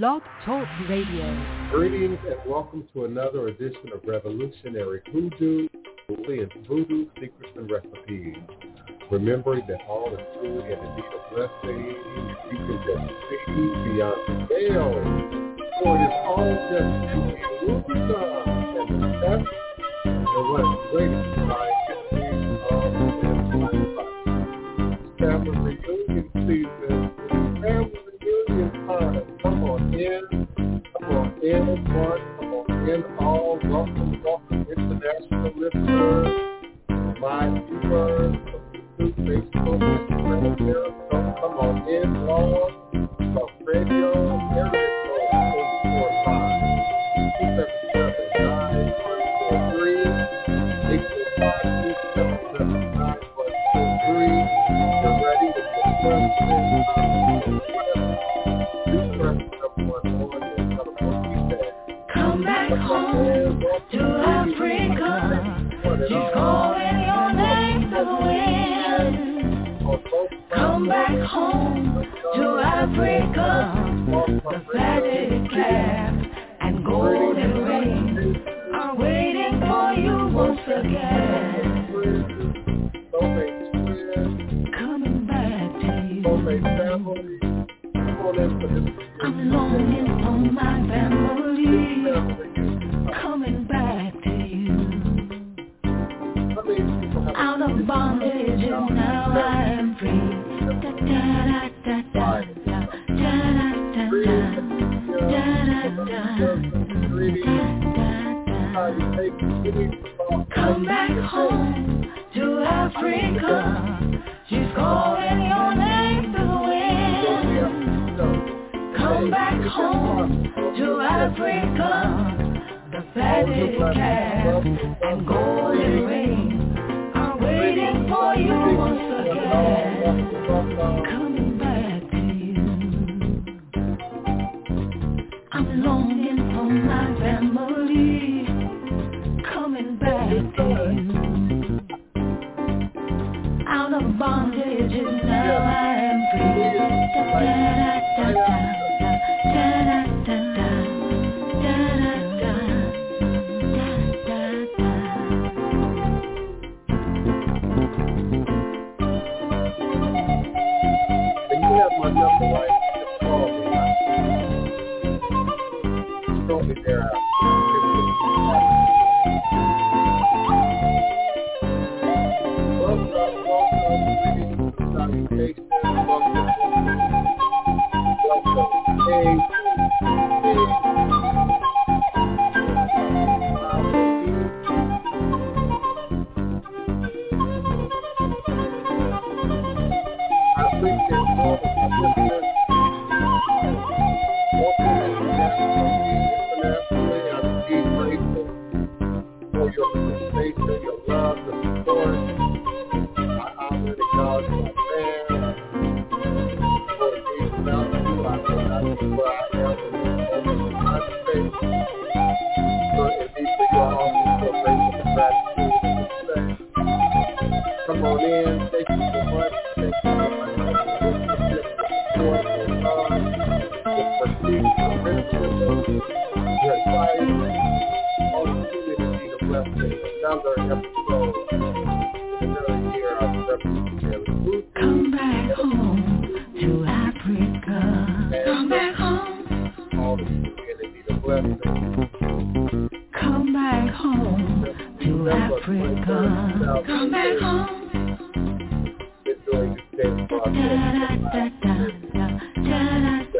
Blog Talk Radio. Greetings and welcome to another edition of Revolutionary Hoodoo, and Voodoo Secrets and Recipes. Remembering that all is truly and indeed a blessing, you can just see beyond the veil. For it is all just to be and the best and what greatest by of this. Family reunion season, in, come on in, one, come in, all. Welcome, welcome, international listeners, my viewers, Facebook, Instagram, Come on in, Lord. Talk Radio, again.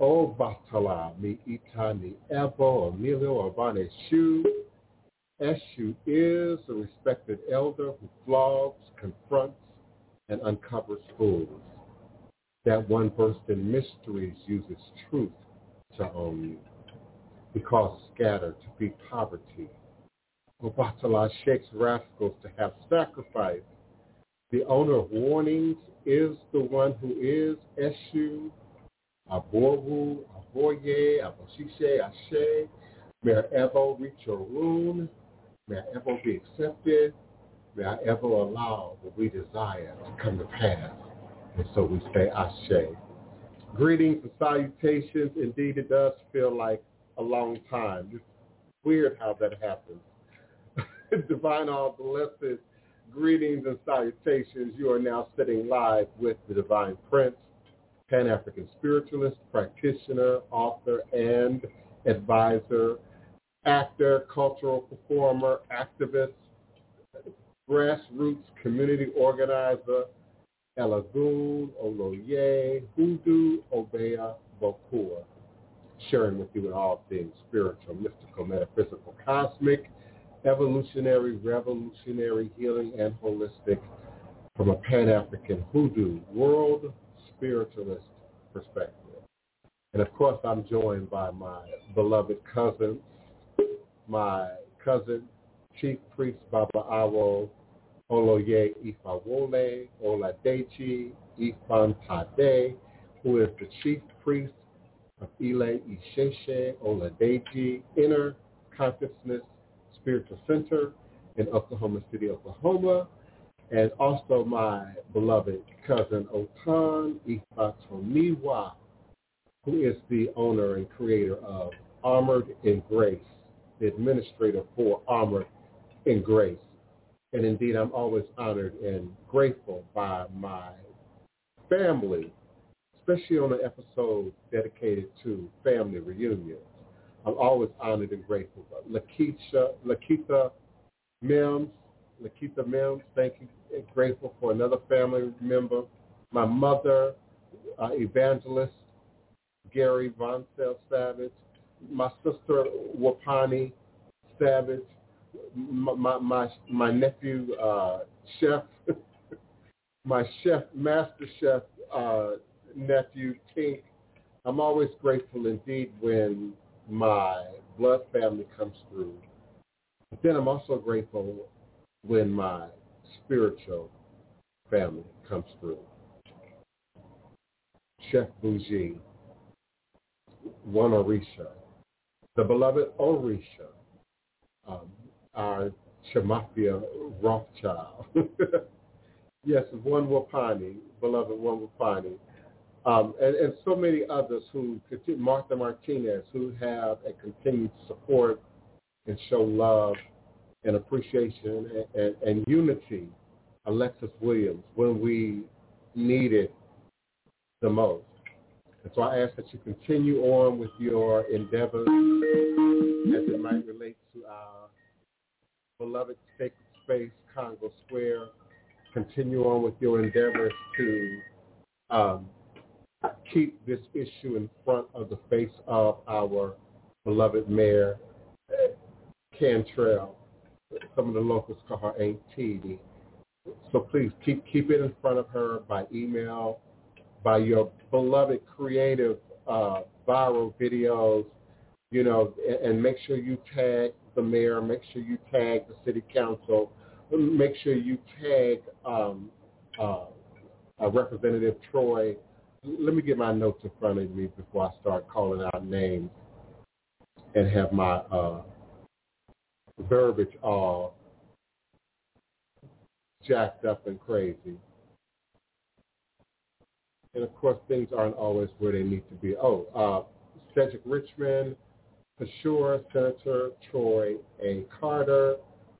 O Batala Mi Ita Ni Ebo Emilio Abane Shu Eshu is a respected elder who flogs, confronts, and uncovers fools. That one versed in mysteries uses truth to own you. He caused scattered to be poverty. Obatala shakes rascals to have sacrifice. The owner of warnings is the one who is Eshu, Aboru, Aboye, Aboshishe, Ashe. May I ever reach your room. May I ever be accepted. May I ever allow what we desire to come to pass. And so we say Ashe. Greetings and salutations. Indeed, it does feel like a long time. It's weird how that happens. Divine all blessed greetings and salutations. You are now sitting live with the Divine Prince, Pan-African spiritualist, practitioner, author, and advisor, actor, cultural performer, activist, grassroots community organizer, Elagoon, Oloye, Hoodoo, Obeah, Bokor, sharing with you in all things spiritual, mystical, metaphysical, cosmic, evolutionary, revolutionary, healing, and holistic from a Pan-African hoodoo, world spiritualist perspective. And of course, I'm joined by my beloved cousins, my cousin, Chief Priest Baba Awo, Oloye Ifawole, Oladeji Efuntade, who is the Chief Priest of Ile Isese Oladeji, Inner Consciousness Spiritual Center in Oklahoma City, Oklahoma, and also my beloved cousin Otun Ifatomiwa, who is the owner and creator of Armored in Grace, the administrator for Armored in Grace. And indeed, I'm always honored and grateful by my family, especially on an episode dedicated to family reunions. I'm always honored and grateful. Lakeisha, Lakita Mims, Lakita Mims, thank you, and grateful for another family member. My mother, uh, evangelist Gary Vonsell Savage, my sister Wapani Savage, my my my, my nephew uh, chef, my chef master chef uh, nephew Tink. I'm always grateful indeed when my blood family comes through. But then I'm also grateful when my spiritual family comes through. Chef Bougie, one Orisha, the beloved Orisha, um, our Chamathia Rothschild. yes, one Wapani, beloved one Wapani, um, and, and, so many others who, continue Martha Martinez, who have and continue to support and show love and appreciation and, and, and unity. Alexis Williams, when we need it the most. And so I ask that you continue on with your endeavors as it might relate to our beloved sacred space, Congo Square. Continue on with your endeavors to um, keep this issue in front of the face of our beloved mayor, Cantrell. Some of the locals call her Aunt. So please keep keep it in front of her by email, by your beloved creative uh, viral videos, you know, and, and make sure you tag the mayor, make sure you tag the city council, make sure you tag um, uh, Representative Troy let me get my notes in front of me before I start calling out names and have my uh, verbiage all jacked up and crazy. And of course, things aren't always where they need to be. Oh, uh, Cedric Richmond, sure, Senator Troy A. Carter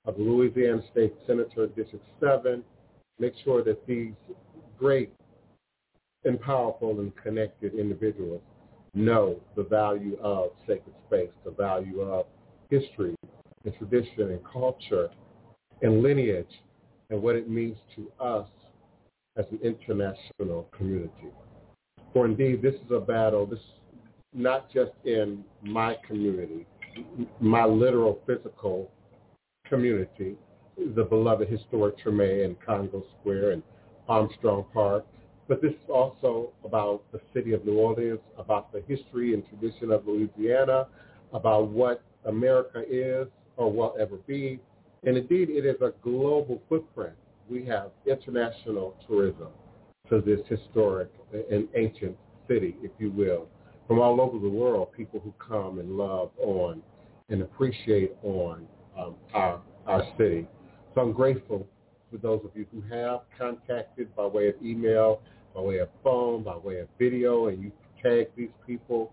of Louisiana State Senator District 7. Make sure that these great and powerful and connected individuals know the value of sacred space, the value of history and tradition and culture and lineage and what it means to us as an international community. For indeed, this is a battle, this not just in my community, my literal physical community, the beloved historic Treme and Congo Square and Armstrong Park, but this is also about the city of New Orleans, about the history and tradition of Louisiana, about what America is or will ever be. And indeed, it is a global footprint. We have international tourism to this historic and ancient city, if you will, from all over the world, people who come and love on and appreciate on um, our, our city. So I'm grateful for those of you who have contacted by way of email, by way of phone, by way of video, and you tag these people.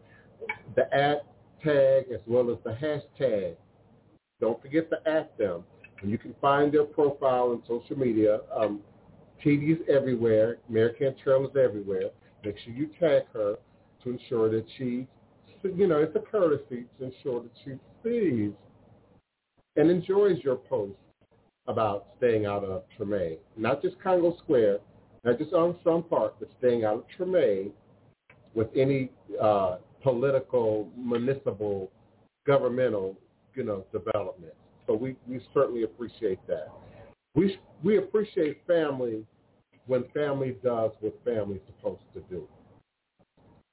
The at tag as well as the hashtag. Don't forget to at them. And you can find their profile on social media. Um, TD's everywhere. Mayor Cantrell is everywhere. Make sure you tag her to ensure that she, you know, it's a courtesy to ensure that she sees and enjoys your post about staying out of Treme. Not just Congo Square, not just on some part, but staying out of Treme with any uh, political, municipal, governmental, you know, development. So we, we certainly appreciate that. We, we appreciate family when family does what family's supposed to do,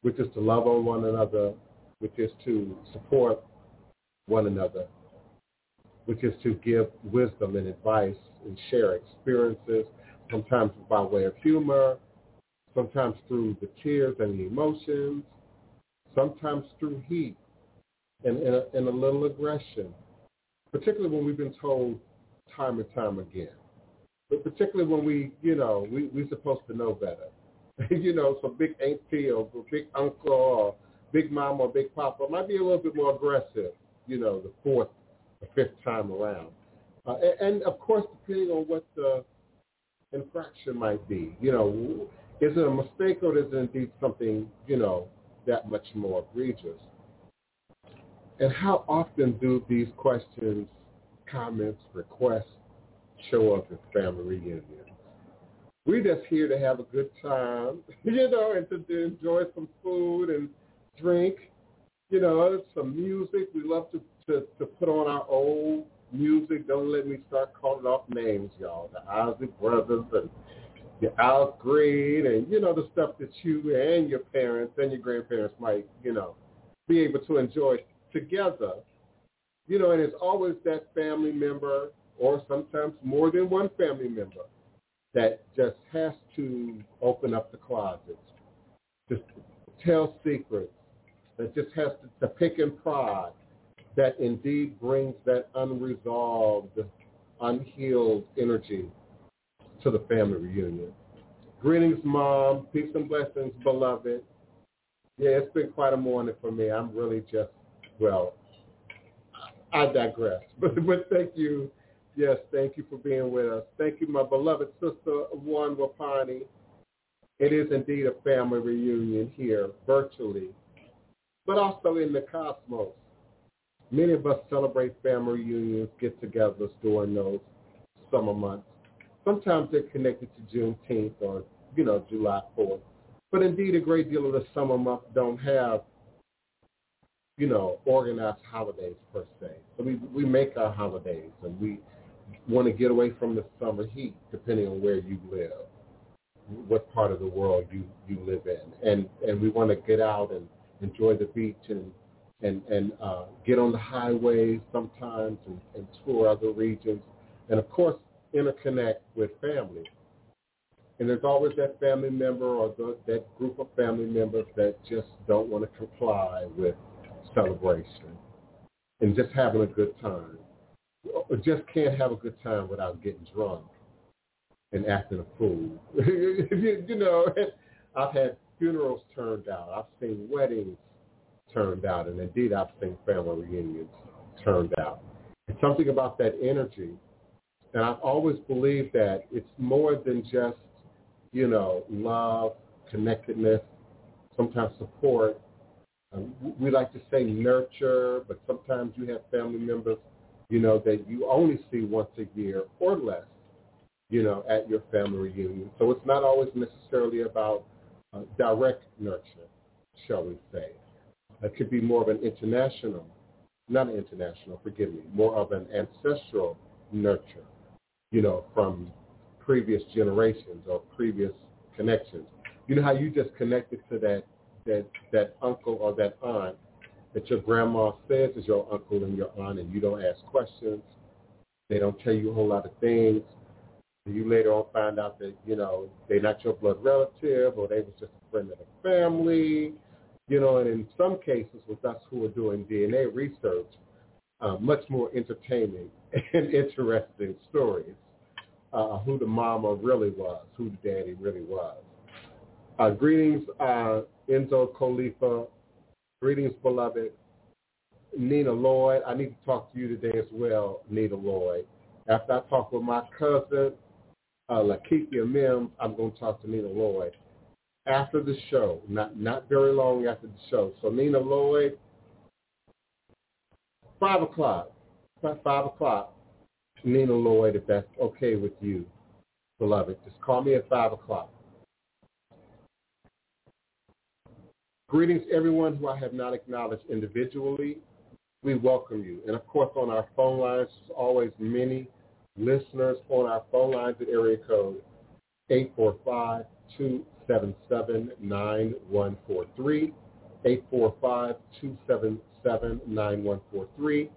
which is to love on one another, which is to support one another, which is to give wisdom and advice and share experiences, sometimes by way of humor, sometimes through the tears and the emotions, sometimes through heat and, and, a, and a little aggression, particularly when we've been told time and time again. But particularly when we, you know, we, we're supposed to know better. you know, some big auntie or big uncle or big mom or big papa might be a little bit more aggressive, you know, the fourth or fifth time around. Uh, and, and of course, depending on what the infraction might be, you know, is it a mistake or is it indeed something, you know, that much more egregious? And how often do these questions, comments, requests show up at family reunions? We're just here to have a good time, you know, and to, to enjoy some food and drink, you know, some music. We love to, to, to put on our old music. Don't let me start calling off names, y'all. The Isley Brothers and the Al Green and, you know, the stuff that you and your parents and your grandparents might, you know, be able to enjoy together. You know, and it's always that family member or sometimes more than one family member that just has to open up the closets, just tell secrets, that just has to, to pick and prod, that indeed brings that unresolved, unhealed energy to the family reunion. Greetings, Mom. Peace and blessings, beloved. Yeah, it's been quite a morning for me. I'm really just, well, I digress. But, but thank you. Yes, thank you for being with us. Thank you, my beloved sister, Juan Wapani. It is indeed a family reunion here, virtually, but also in the cosmos. Many of us celebrate family reunions, get-togethers during those summer months. Sometimes they're connected to Juneteenth or, you know, July 4th. But indeed, a great deal of the summer months don't have, you know, organized holidays per se. So we, we make our holidays and we want to get away from the summer heat, depending on where you live, what part of the world you, you live in. And, and we want to get out and enjoy the beach and, and, and uh, get on the highways sometimes and, and tour other regions. And of course, interconnect with family. And there's always that family member or the, that group of family members that just don't want to comply with celebration and just having a good time. Or just can't have a good time without getting drunk and acting a fool. you, you know, I've had funerals turned out. I've seen weddings turned out. And indeed, I've seen family reunions turned out. It's something about that energy and I've always believed that it's more than just, you know, love, connectedness, sometimes support. We like to say nurture, but sometimes you have family members, you know, that you only see once a year or less, you know, at your family reunion. So it's not always necessarily about uh, direct nurture, shall we say. It could be more of an international, not an international, forgive me, more of an ancestral nurture you know, from previous generations or previous connections. You know how you just connected to that that that uncle or that aunt that your grandma says is your uncle and your aunt and you don't ask questions. They don't tell you a whole lot of things. You later on find out that, you know, they're not your blood relative or they was just a friend of the family. You know, and in some cases with us who are doing DNA research, uh, much more entertaining and interesting stories. Uh, who the mama really was, who the daddy really was. Uh, greetings, uh, Enzo Khalifa. Greetings, beloved. Nina Lloyd. I need to talk to you today as well, Nina Lloyd. After I talk with my cousin, uh, Lakeithia Mims, I'm going to talk to Nina Lloyd after the show, not not very long after the show. So Nina Lloyd, five o'clock, five o'clock. Nina Lloyd, if that's okay with you, beloved, just call me at five o'clock. Greetings, everyone who I have not acknowledged individually. We welcome you. And of course, on our phone lines, there's always many listeners on our phone lines at area code 845 277-9143, 845-277-9143.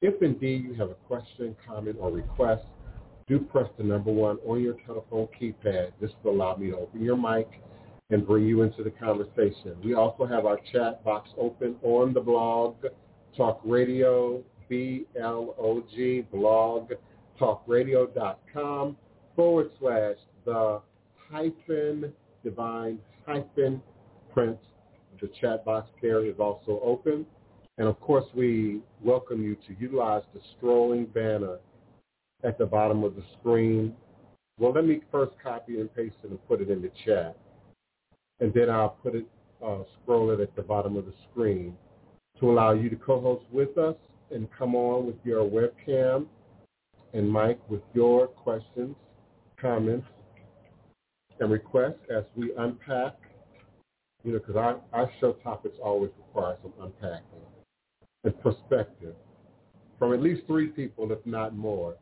If indeed you have a question, comment, or request, do press the number one on your telephone keypad. This will allow me to open your mic and bring you into the conversation. We also have our chat box open on the blog, Talk Radio, B-L-O-G, blog, talkradio.com forward slash the hyphen divine hyphen prince. The chat box there is also open. And of course, we welcome you to utilize the strolling banner at the bottom of the screen. Well, let me first copy and paste it and put it in the chat. And then I'll put it, uh, scroll it at the bottom of the screen to allow you to co-host with us and come on with your webcam and mic with your questions, comments, and requests as we unpack, you know, because our, our show topics always require some unpacking and perspective from at least three people, if not more,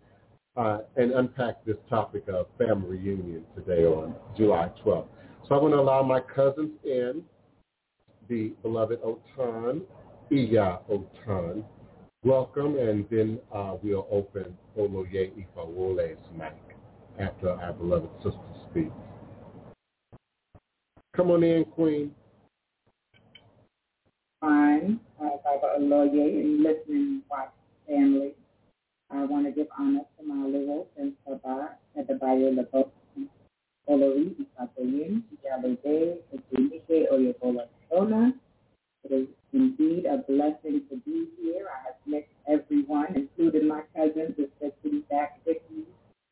uh, and unpack this topic of family reunion today on July 12th. So I'm going to allow my cousins in, the beloved Otun, Iya Otun. Welcome, and then uh, we'll open Oloye Ifawole's mic after our beloved sister speaks. Come on in, Queen. Fine. Uh, Baba Oloye and listening watch family. I want to give honor to my little and Sabah at the Bayo Labo. Olori Isatoyin, Jalode, Ejimike Oyebola Shona. It is indeed a blessing to be here. I have met everyone, including my cousin, cousins, especially back me.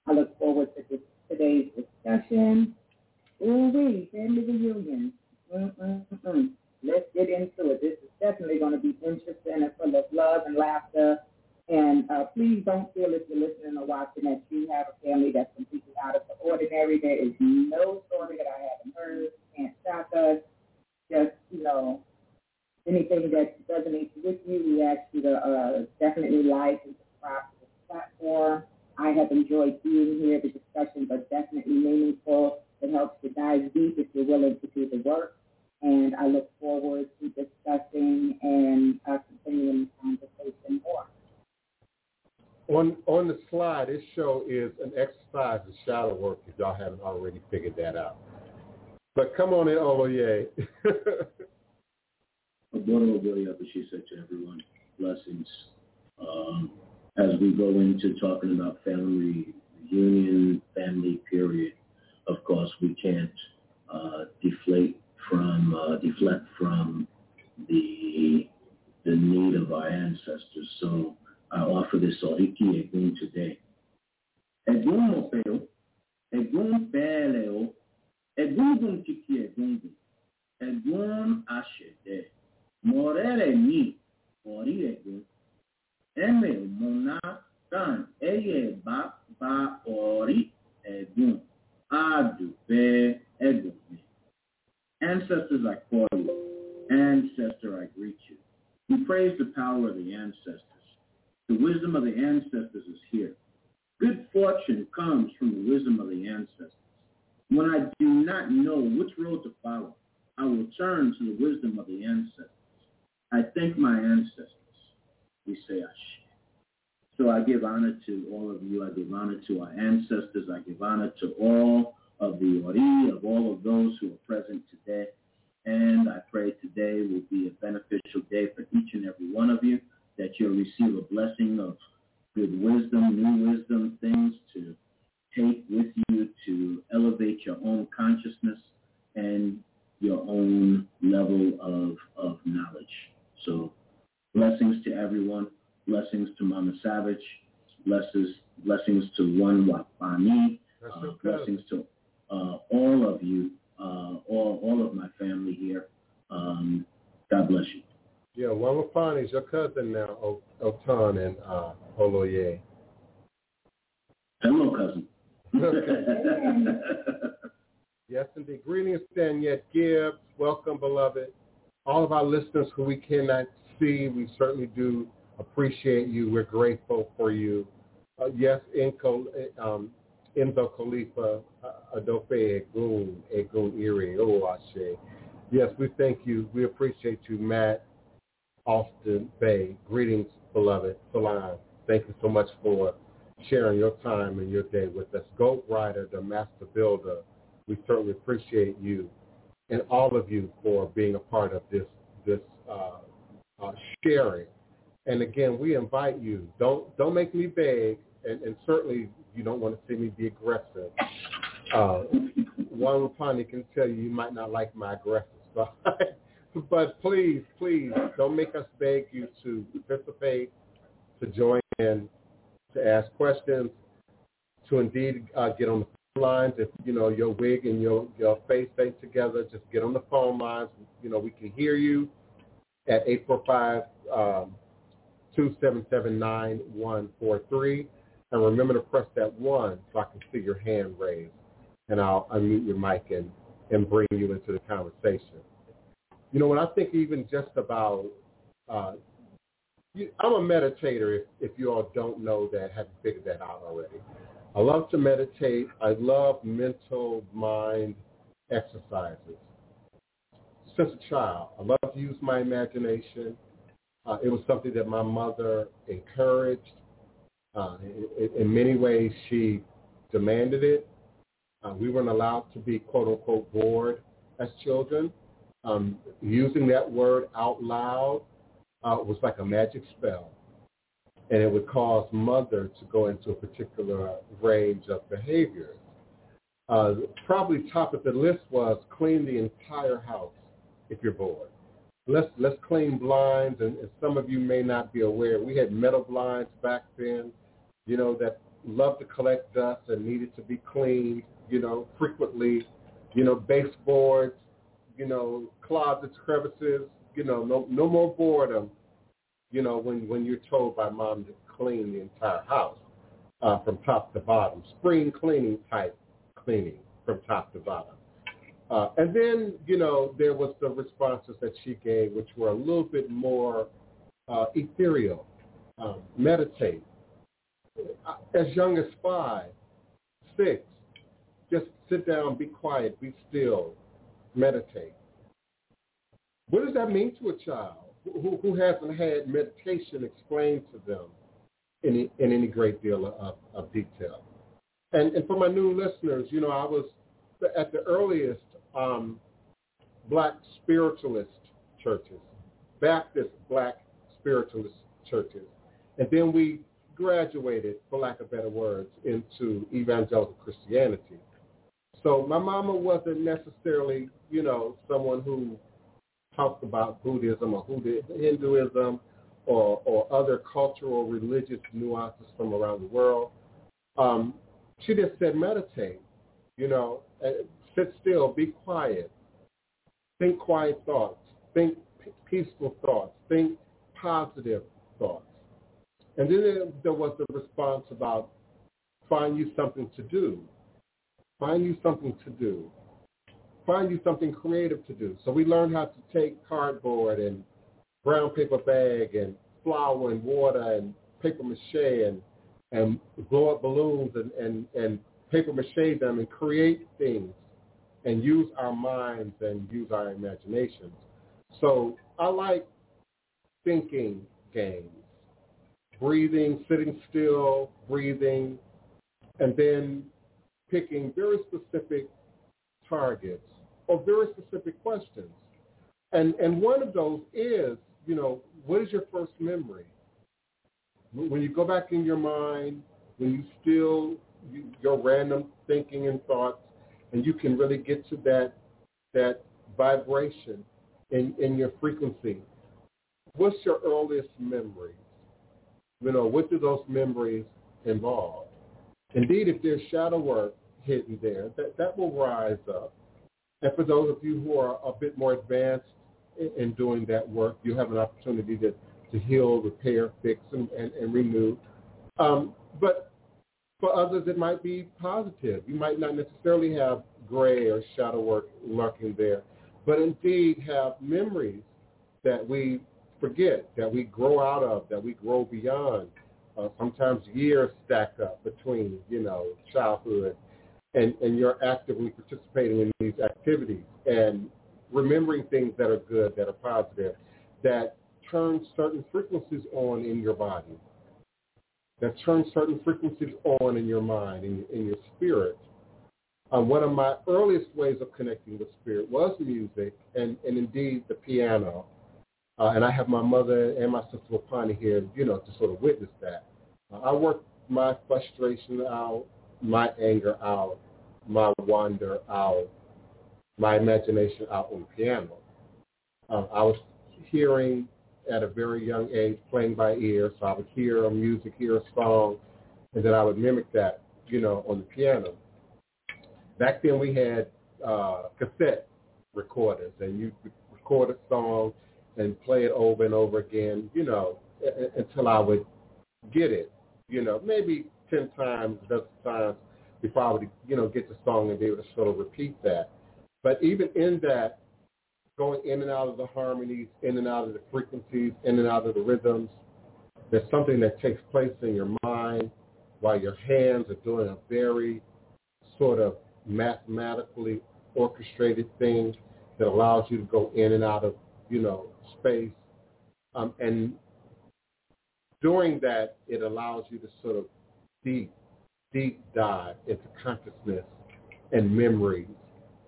I look forward to this, today's discussion. Ooh wee, family reunion. Mm-mm-mm. Let's get into it. This is definitely going to be interesting and full of love and laughter. And uh, please don't feel if you're listening or watching that you have a family that's completely out of the ordinary. There is no story that I haven't heard. Can't shock us. Just, you know, anything that resonates with you, we ask you to uh, definitely like and subscribe to this platform. I have enjoyed being here. The discussions are definitely meaningful. It helps to dive deep if you're willing to do the work. And I look forward to discussing and uh, continuing the conversation more. On on the slide, this show is an exercise in shadow work if y'all haven't already figured that out. But come on in, Oloye. Agora she said to everyone. Blessings. Um, as we go into talking about family reunion, family period, of course, we can't uh, deflate from uh, deflect from the the need of our ancestors. So I offer this today. Morere ni, ori Egun, eme mona kan eye ba Edwin. Ancestors, I call you. Ancestor, I greet you. We praise the power of the ancestors. The wisdom of the ancestors is here. Good fortune comes from the wisdom of the ancestors. When I do not know which road to follow, I will turn to the wisdom of the ancestors. I thank my ancestors. We say ah, Ashe. So I give honor to all of you. I give honor to our ancestors. I give honor to all of the Ori, of all of those who are present today. And I pray today will be a beneficial day for each and every one of you, that you'll receive a blessing of good wisdom, new wisdom, things to take with you to elevate your own consciousness and your own level of, of knowledge. So blessings to everyone. Blessings to Mama Savage. Blessings, blessings to One Wapani. Uh, blessings to uh, all of you, uh, all, all of my family here. Um, God bless you. Yeah, One Wapani is your cousin now, Otun and uh, Oloye. Hello, cousin. yes, indeed. Greetings, Daniette Gibbs. Welcome, beloved. All of our listeners who we cannot see, we certainly do appreciate you. We're grateful for you. Uh, yes, Enco, um, Enzo Khalifa, uh, Adope Egun, Egun Iri, Oashe. Yes, we thank you. We appreciate you, Matt Austin Bay. Greetings, beloved. Salam. Thank you so much for sharing your time and your day with us. Goat Rider, the Master Builder, we certainly appreciate you and all of you for being a part of this this uh, uh, sharing. And again, we invite you. Don't don't make me beg, and, and certainly you don't want to see me be aggressive. Uh, Juan Wapani can tell you you might not like my aggressive but please, please don't make us beg you to participate, to join in, to ask questions, to indeed uh, get on the phone lines. If you know your wig and your your face ain't together, just get on the phone lines. You know we can hear you at eight four five. Um, 2779143. And remember to press that one so I can see your hand raised. And I'll unmute your mic and, and bring you into the conversation. You know, when I think even just about, uh, I'm a meditator if, if you all don't know that, haven't figured that out already. I love to meditate. I love mental mind exercises. Since a child, I love to use my imagination. Uh, it was something that my mother encouraged. Uh, in, in, many ways, she demanded it. Uh, we weren't allowed to be quote unquote bored as children. Um, using that word out loud uh, was like a magic spell. And it would cause mother to go into a particular range of behaviors. Uh, probably top of the list was clean the entire house if you're bored let's let's clean blinds and, and some of you may not be aware we had metal blinds back then you know that loved to collect dust and needed to be cleaned you know frequently you know baseboards you know closets crevices you know no no more boredom you know when when you're told by mom to clean the entire house uh, from top to bottom spring cleaning type cleaning from top to bottom uh, and then, you know, there was the responses that she gave, which were a little bit more uh, ethereal. Um, meditate. As young as five, six, just sit down, be quiet, be still, meditate. What does that mean to a child who, who hasn't had meditation explained to them in, in any great deal of, of detail? And, and for my new listeners, you know, I was at the earliest um, black spiritualist churches, Baptist black spiritualist churches. And then we graduated, for lack of better words, into evangelical Christianity. So my mama wasn't necessarily, you know, someone who talked about Buddhism or Hinduism or, or other cultural religious nuances from around the world. Um, she just said meditate, you know, Sit still. Be quiet. Think quiet thoughts. Think peaceful thoughts. Think positive thoughts. And then there was the response about find you something to do. Find you something to do. Find you something creative to do. So we learned how to take cardboard and brown paper bag and flour and water and paper mache and and blow up balloons and, and, and paper mache them and create things and use our minds and use our imaginations. So I like thinking games, breathing, sitting still, breathing, and then picking very specific targets or very specific questions. And and one of those is, you know, what is your first memory? When you go back in your mind, when you still you, your random thinking and thoughts, and you can really get to that that vibration in, in your frequency. What's your earliest memories? You know, what do those memories involve? Indeed, if there's shadow work hidden there, that, that will rise up. And for those of you who are a bit more advanced in, in doing that work, you have an opportunity to, to heal, repair, fix, and, and, and renew. Um, but for others, it might be positive. You might not necessarily have gray or shadow work lurking there, but indeed have memories that we forget, that we grow out of, that we grow beyond. Uh, sometimes years stack up between, you know, childhood and, and you're actively participating in these activities and remembering things that are good, that are positive, that turn certain frequencies on in your body, that turn certain frequencies on in your mind, in, in your spirit. Um, one of my earliest ways of connecting with spirit was music and, and indeed the piano. Uh, and I have my mother and my sister Wapani here, you know, to sort of witness that. Uh, I worked my frustration out, my anger out, my wonder out, my imagination out on piano. Uh, I was hearing at a very young age, playing by ear, so I would hear a music, hear a song, and then I would mimic that, you know, on the piano. Back then we had uh, cassette recorders, and you record a song and play it over and over again, you know, until I would get it, you know, maybe 10 times, dozen times before I would, you know, get the song and be able to sort of repeat that. But even in that, going in and out of the harmonies, in and out of the frequencies, in and out of the rhythms, there's something that takes place in your mind while your hands are doing a very sort of mathematically orchestrated thing that allows you to go in and out of, you know, space. Um, and during that, it allows you to sort of deep, deep dive into consciousness and memories,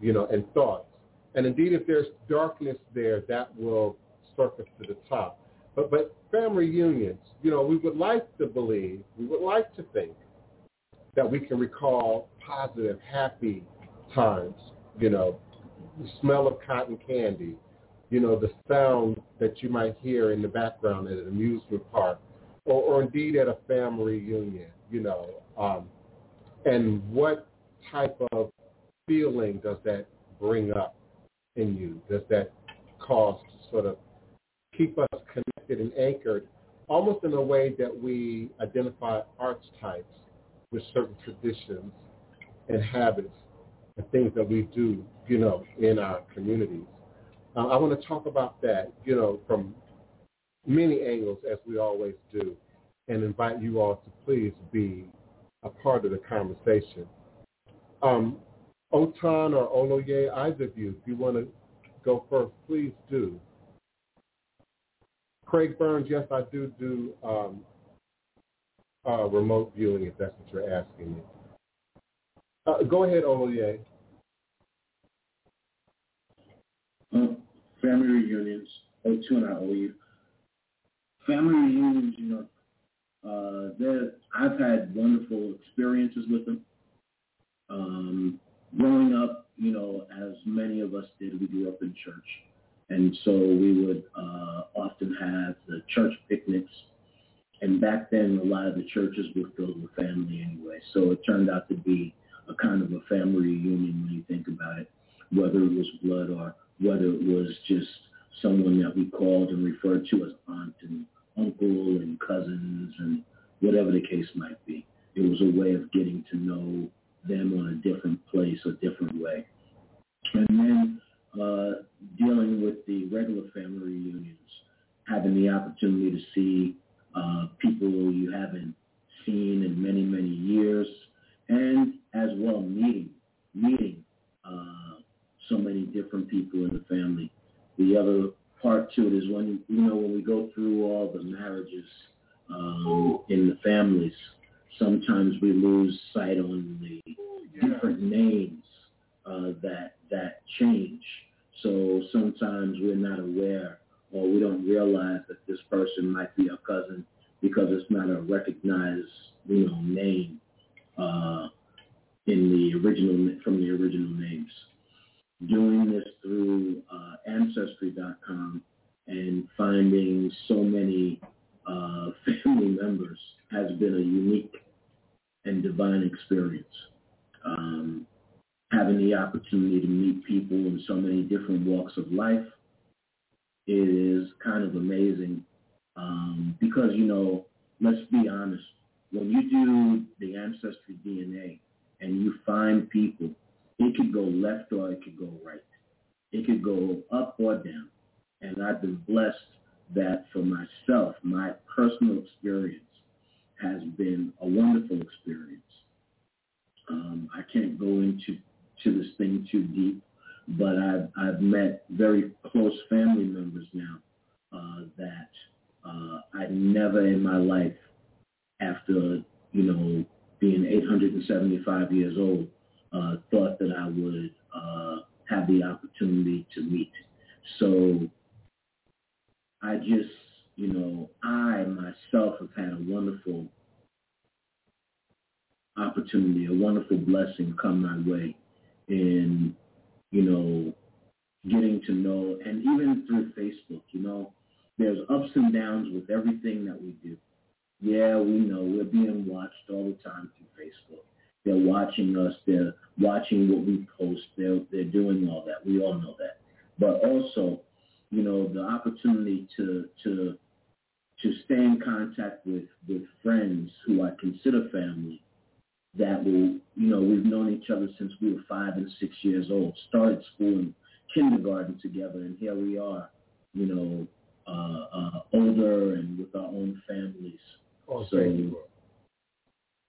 you know, and thoughts. And indeed, if there's darkness there, that will surface to the top. But, but family reunions, you know, we would like to believe, we would like to think that we can recall positive, happy times, you know, the smell of cotton candy, you know, the sound that you might hear in the background at an amusement park, or, or indeed at a family reunion, you know, um, and what type of feeling does that bring up in you? Does that cause sort of keep us connected and anchored, almost in a way that we identify archetypes with certain traditions and habits and things that we do, you know, in our communities. Uh, I want to talk about that, you know, from many angles as we always do and invite you all to please be a part of the conversation. Um, Otun or Oloye, either of you, if you want to go first, please do. Craig Burns, yes, I do do um, uh, remote viewing if that's what you're asking me. Uh, go ahead, Oloye. Uh, family reunions. Two and I. Family reunions, you know, uh, I've had wonderful experiences with them. Um, growing up, you know, as many of us did, we grew up in church. And so we would uh, often have the church picnics. And back then, a lot of the churches were filled with family anyway. So it turned out to be a kind of a family reunion when you think about it, whether it was blood or whether it was just someone that we called and referred to as aunt and uncle and cousins and whatever the case might be. It was a way of getting to know them on a different place, a different way. And then uh, dealing with the regular family reunions, having the opportunity to see uh, people you haven't seen in many, many years, and as well meeting, meeting uh, so many different people in the family. The other part to it is when you know when we go through all the marriages um, in the families, sometimes we lose sight on the different names uh, that that change. So sometimes we're not aware or we don't realize that this person might be a cousin because it's not a recognized you know name uh, in the original from the original names. Doing this through uh, Ancestry.com and finding so many uh, family members has been a unique and divine experience. Um, having the opportunity to meet people in so many different walks of life is kind of amazing um, because, you know, let's be honest, when you do the ancestry DNA and you find people, it could go left or it could go right. It could go up or down. And I've been blessed that for myself, my personal experience has been a wonderful experience. Um, I can't go into to this thing too deep, but I've, I've met very close family members now uh, that uh, I never in my life, after you know being 875 years old, uh, thought that I would uh, have the opportunity to meet. So I just, you know, I myself have had a wonderful opportunity, a wonderful blessing come my way in, you know, getting to know, and even through Facebook, you know, there's ups and downs with everything that we do. Yeah, we know we're being watched all the time through Facebook. They're watching us. They're watching what we post. They're they're doing all that. We all know that. But also, you know, the opportunity to to to stay in contact with with friends who I consider family that will, you know, we've known each other since we were five and six years old, started school and kindergarten together, and here we are, you know, uh, uh, older and with our own families. Oh, so, thank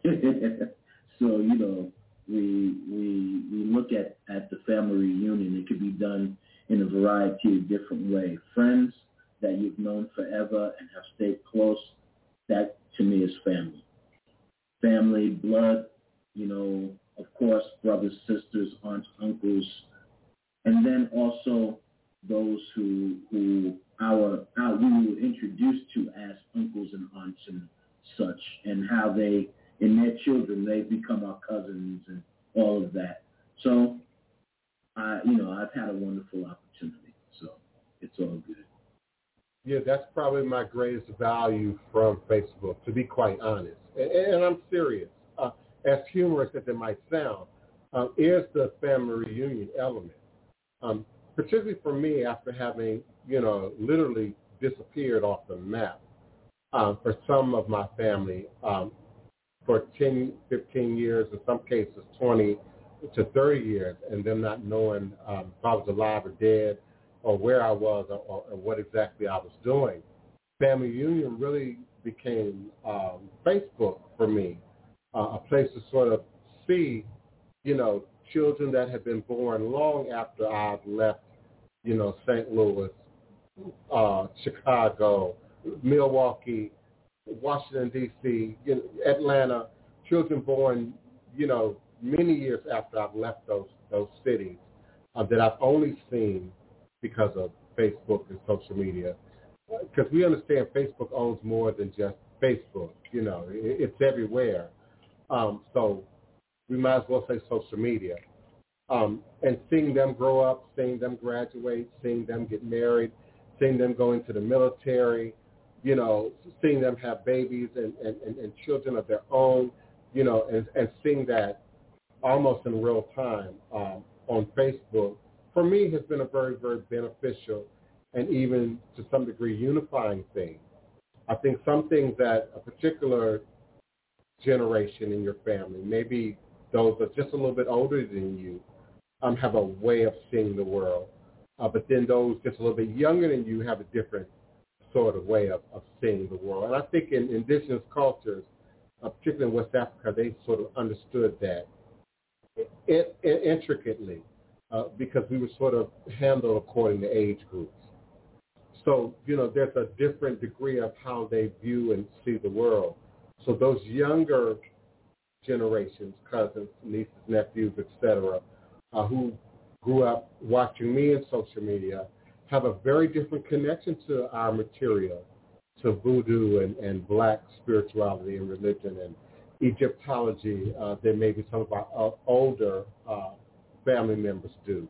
you. so you know, we we we look at at the family reunion. It could be done in a variety of different ways. Friends that you've known forever and have stayed close, that to me is family. Family, blood, you know, of course, brothers, sisters, aunts, uncles, and then also those who who our, our we were introduced to as uncles and aunts and such, and how they in their children they become our cousins and all of that. So, I you know I've had a wonderful opportunity, so it's all good. Yeah, that's probably my greatest value from Facebook, to be quite honest. And, and I'm serious. Uh, as humorous as it might sound, um, is the family reunion element. Um, particularly for me after having, you know, literally disappeared off the map um, for some of my family um, for 10, 15 years, in some cases 20 to 30 years, and them not knowing um, if I was alive or dead or where I was or, or, what exactly I was doing. Family Union really became um, Facebook for me, uh, a place to sort of see, you know, children that had been born long after I've left, you know, St. Louis, uh, Chicago, Milwaukee, Washington, D.C., you know, Atlanta, children born, you know, many years after I've left those those cities uh, that I've only seen because of Facebook and social media. Because we understand Facebook owns more than just Facebook. You know, it, it's everywhere. Um, so we might as well say social media. Um, and seeing them grow up, seeing them graduate, seeing them get married, seeing them go into the military, you know, seeing them have babies and, and, and, and children of their own, you know, and, and seeing that almost in real time um, on Facebook, for me has been a very, very beneficial and even to some degree unifying thing. I think some things that a particular generation in your family, maybe those that are just a little bit older than you, um, have a way of seeing the world. Uh, but then those just a little bit younger than you have a different sort of way of, of seeing the world. And I think in indigenous cultures, uh, particularly in West Africa, they sort of understood that in, in, intricately uh, because we were sort of handled according to age groups. So, you know, there's a different degree of how they view and see the world. So those younger generations, cousins, nieces, nephews, etc., uh, who grew up watching me in social media, have a very different connection to our material, to voodoo and, and black spirituality and religion and Egyptology uh, than maybe some of our uh, older uh, family members do.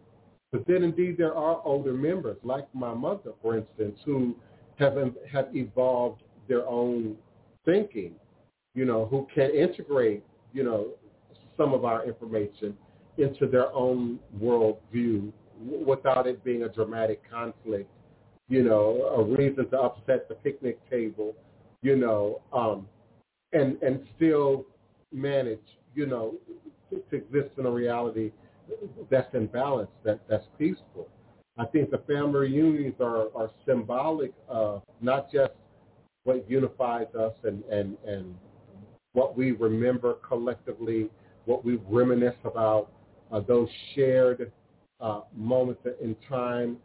But then indeed there are older members, like my mother, for instance, who have, have evolved their own thinking, you know, who can integrate, you know, some of our information into their own worldview without it being a dramatic conflict, you know, a reason to upset the picnic table, you know, um, and and still manage, you know, to, to exist in a reality that's in balance, that that's peaceful. I think the family reunions are, are symbolic of not just what unifies us and, and, and what we remember collectively, what we reminisce about, uh, those shared uh, moments in time,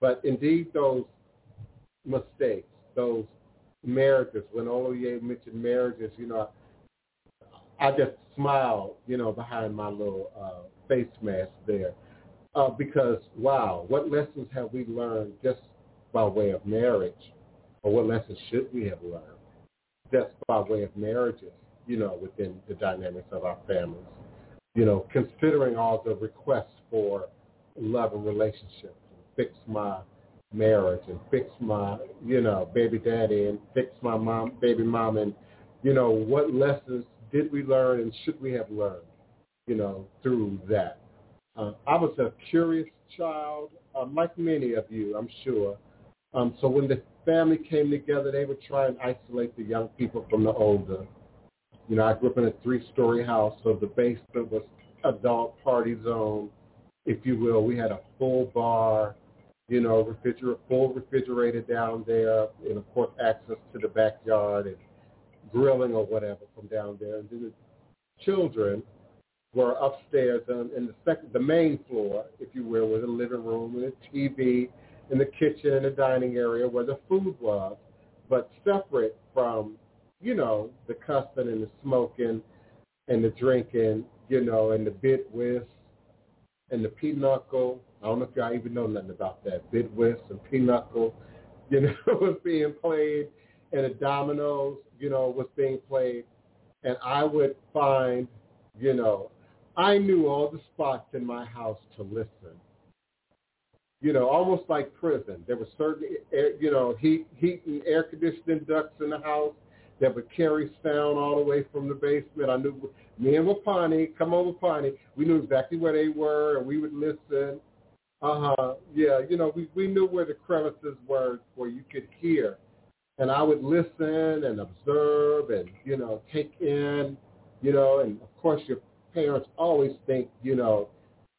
but indeed those mistakes, those marriages. When Oloye mentioned marriages, you know, I just smile, you know, behind my little uh, face mask there, uh, because wow, what lessons have we learned just by way of marriage, or what lessons should we have learned just by way of marriages, you know, within the dynamics of our families, you know, considering all the requests for love and relationship, and fix my marriage and fix my, you know, baby daddy and fix my mom, baby mom, and you know, what lessons did we learn and should we have learned, you know, through that? Uh, I was a curious child, uh, like many of you, I'm sure. Um, so when the family came together, they would try and isolate the young people from the older. You know, I grew up in a three-story house, so the basement was adult party zone, if you will. We had a full bar, you know, refrigerator, full refrigerator down there, and of course access to the backyard and grilling or whatever from down there. And then the children were upstairs on, in the second, the main floor, if you will, with a living room and a TV in the kitchen and the dining area where the food was, but separate from, you know, the cussing and the smoking and the drinking, you know, and the bid whist and the pinochle. I don't know if y'all even know nothing about that. Bid whist and pinochle, you know, was being played and the dominoes, you know, was being played. And I would find, you know, I knew all the spots in my house to listen. You know, almost like prison. There were certain, you know, heat, heat and air conditioning ducts in the house that would carry sound all the way from the basement. I knew me and Wapani, come on Wapani, we knew exactly where they were, and we would listen. Uh huh. Yeah, you know, we we knew where the crevices were, where you could hear and I would listen and observe and, you know, take in, you know, and of course your parents always think, you know,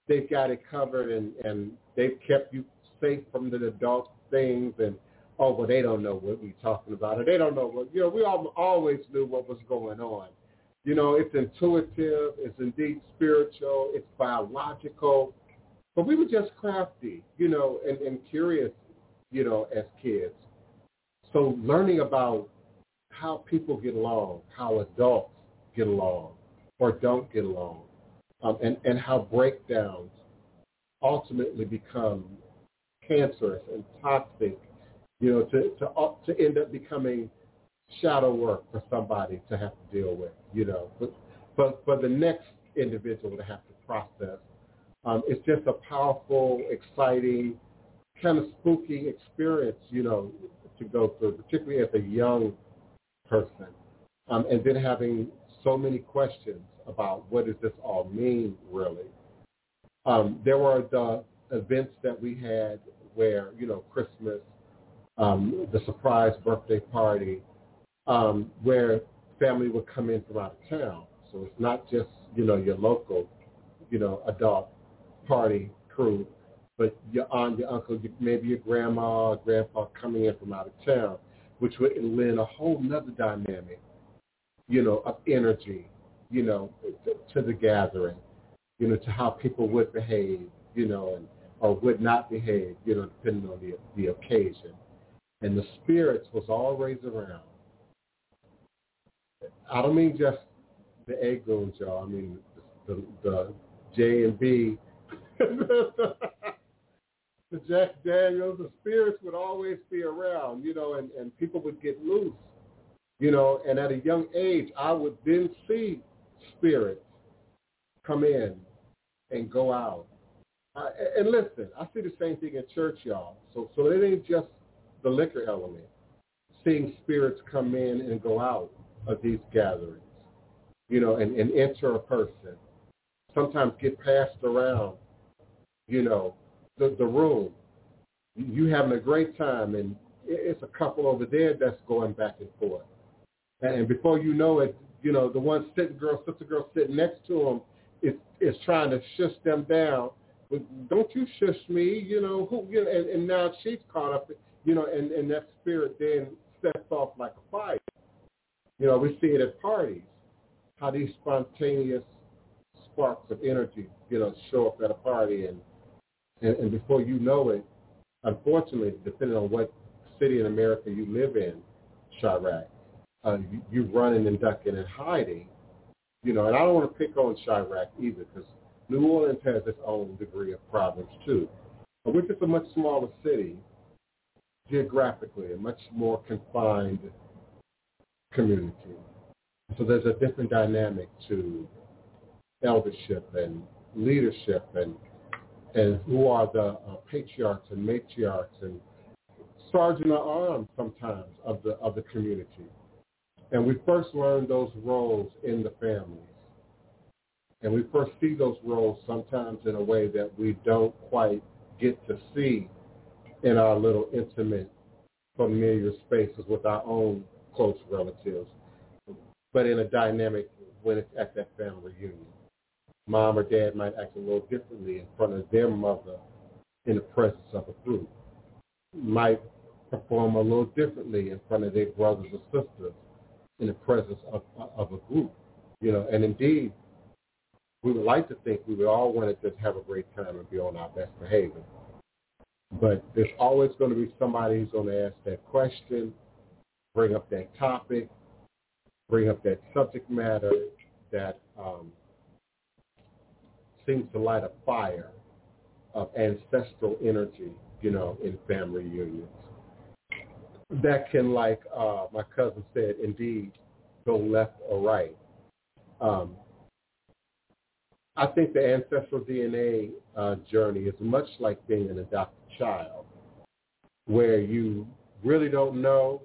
they've got it covered and, and they've kept you safe from the adult things and, oh, well, they don't know what we're talking about or they don't know what, you know, we all, always knew what was going on. You know, it's intuitive, it's indeed spiritual, it's biological, but we were just crafty, you know, and, and curious, you know, as kids. So learning about how people get along, how adults get along or don't get along, um, and, and how breakdowns ultimately become cancerous and toxic, you know, to, to, to end up becoming shadow work for somebody to have to deal with, you know, but, for the next individual to have to process. Um, it's just a powerful, exciting, kind of spooky experience, you know, to go through, particularly as a young person, um, and then having so many questions about what does this all mean, really. Um, there were the events that we had where, you know, Christmas, um, the surprise birthday party, um, where family would come in from out of town. So it's not just, you know, your local, you know, adult party crew but your aunt, your uncle, maybe your grandma grandpa coming in from out of town, which would lend a whole nother dynamic, you know, of energy, you know, to, to the gathering, you know, to how people would behave, you know, and or would not behave, you know, depending on the the occasion. and the spirits was always around. I don't mean just the Eguns, y'all. I mean the, the J and B, the Jack Daniels, the spirits would always be around, you know, and, and people would get loose, you know, and at a young age, I would then see spirits come in and go out. Uh, and listen, I see the same thing in church, y'all. So, so it ain't just the liquor element. Seeing spirits come in and go out of these gatherings, you know, and, and enter a person sometimes get passed around, you know, the, the room. You having a great time, and it's a couple over there that's going back and forth. And before you know it, you know, the one sitting girl, sister girl sitting next to him is, is trying to shush them down. But don't you shush me, you know, who, you know, and, and now she's caught up, you know, and, and that spirit then sets off like a fire. You know, we see it at parties, how these spontaneous sparks of energy, you know, show up at a party, and and, and before you know it, unfortunately, depending on what city in America you live in, Chiraq, uh, you, you running and ducking and hiding, you know. And I don't want to pick on Chiraq either, because New Orleans has its own degree of problems too. But we're just a much smaller city geographically, a much more confined community. So there's a different dynamic to eldership and leadership and and who are the uh, patriarchs and matriarchs and sergeant at arms sometimes of the of the community. And we first learn those roles in the families. And we first see those roles sometimes in a way that we don't quite get to see in our little intimate, familiar spaces with our own close relatives, but in a dynamic when it's at that family reunion mom or dad might act a little differently in front of their mother in the presence of a group, might perform a little differently in front of their brothers or sisters in the presence of, of a group. You know, and indeed, we would like to think we would all want to just have a great time and be on our best behavior. But there's always going to be somebody who's going to ask that question, bring up that topic, bring up that subject matter that um, seems to light a fire of ancestral energy, you know, in family reunions. That can, like uh, my cousin said, indeed go left or right. Um, I think the ancestral DNA uh, journey is much like being an adopted child, where you really don't know,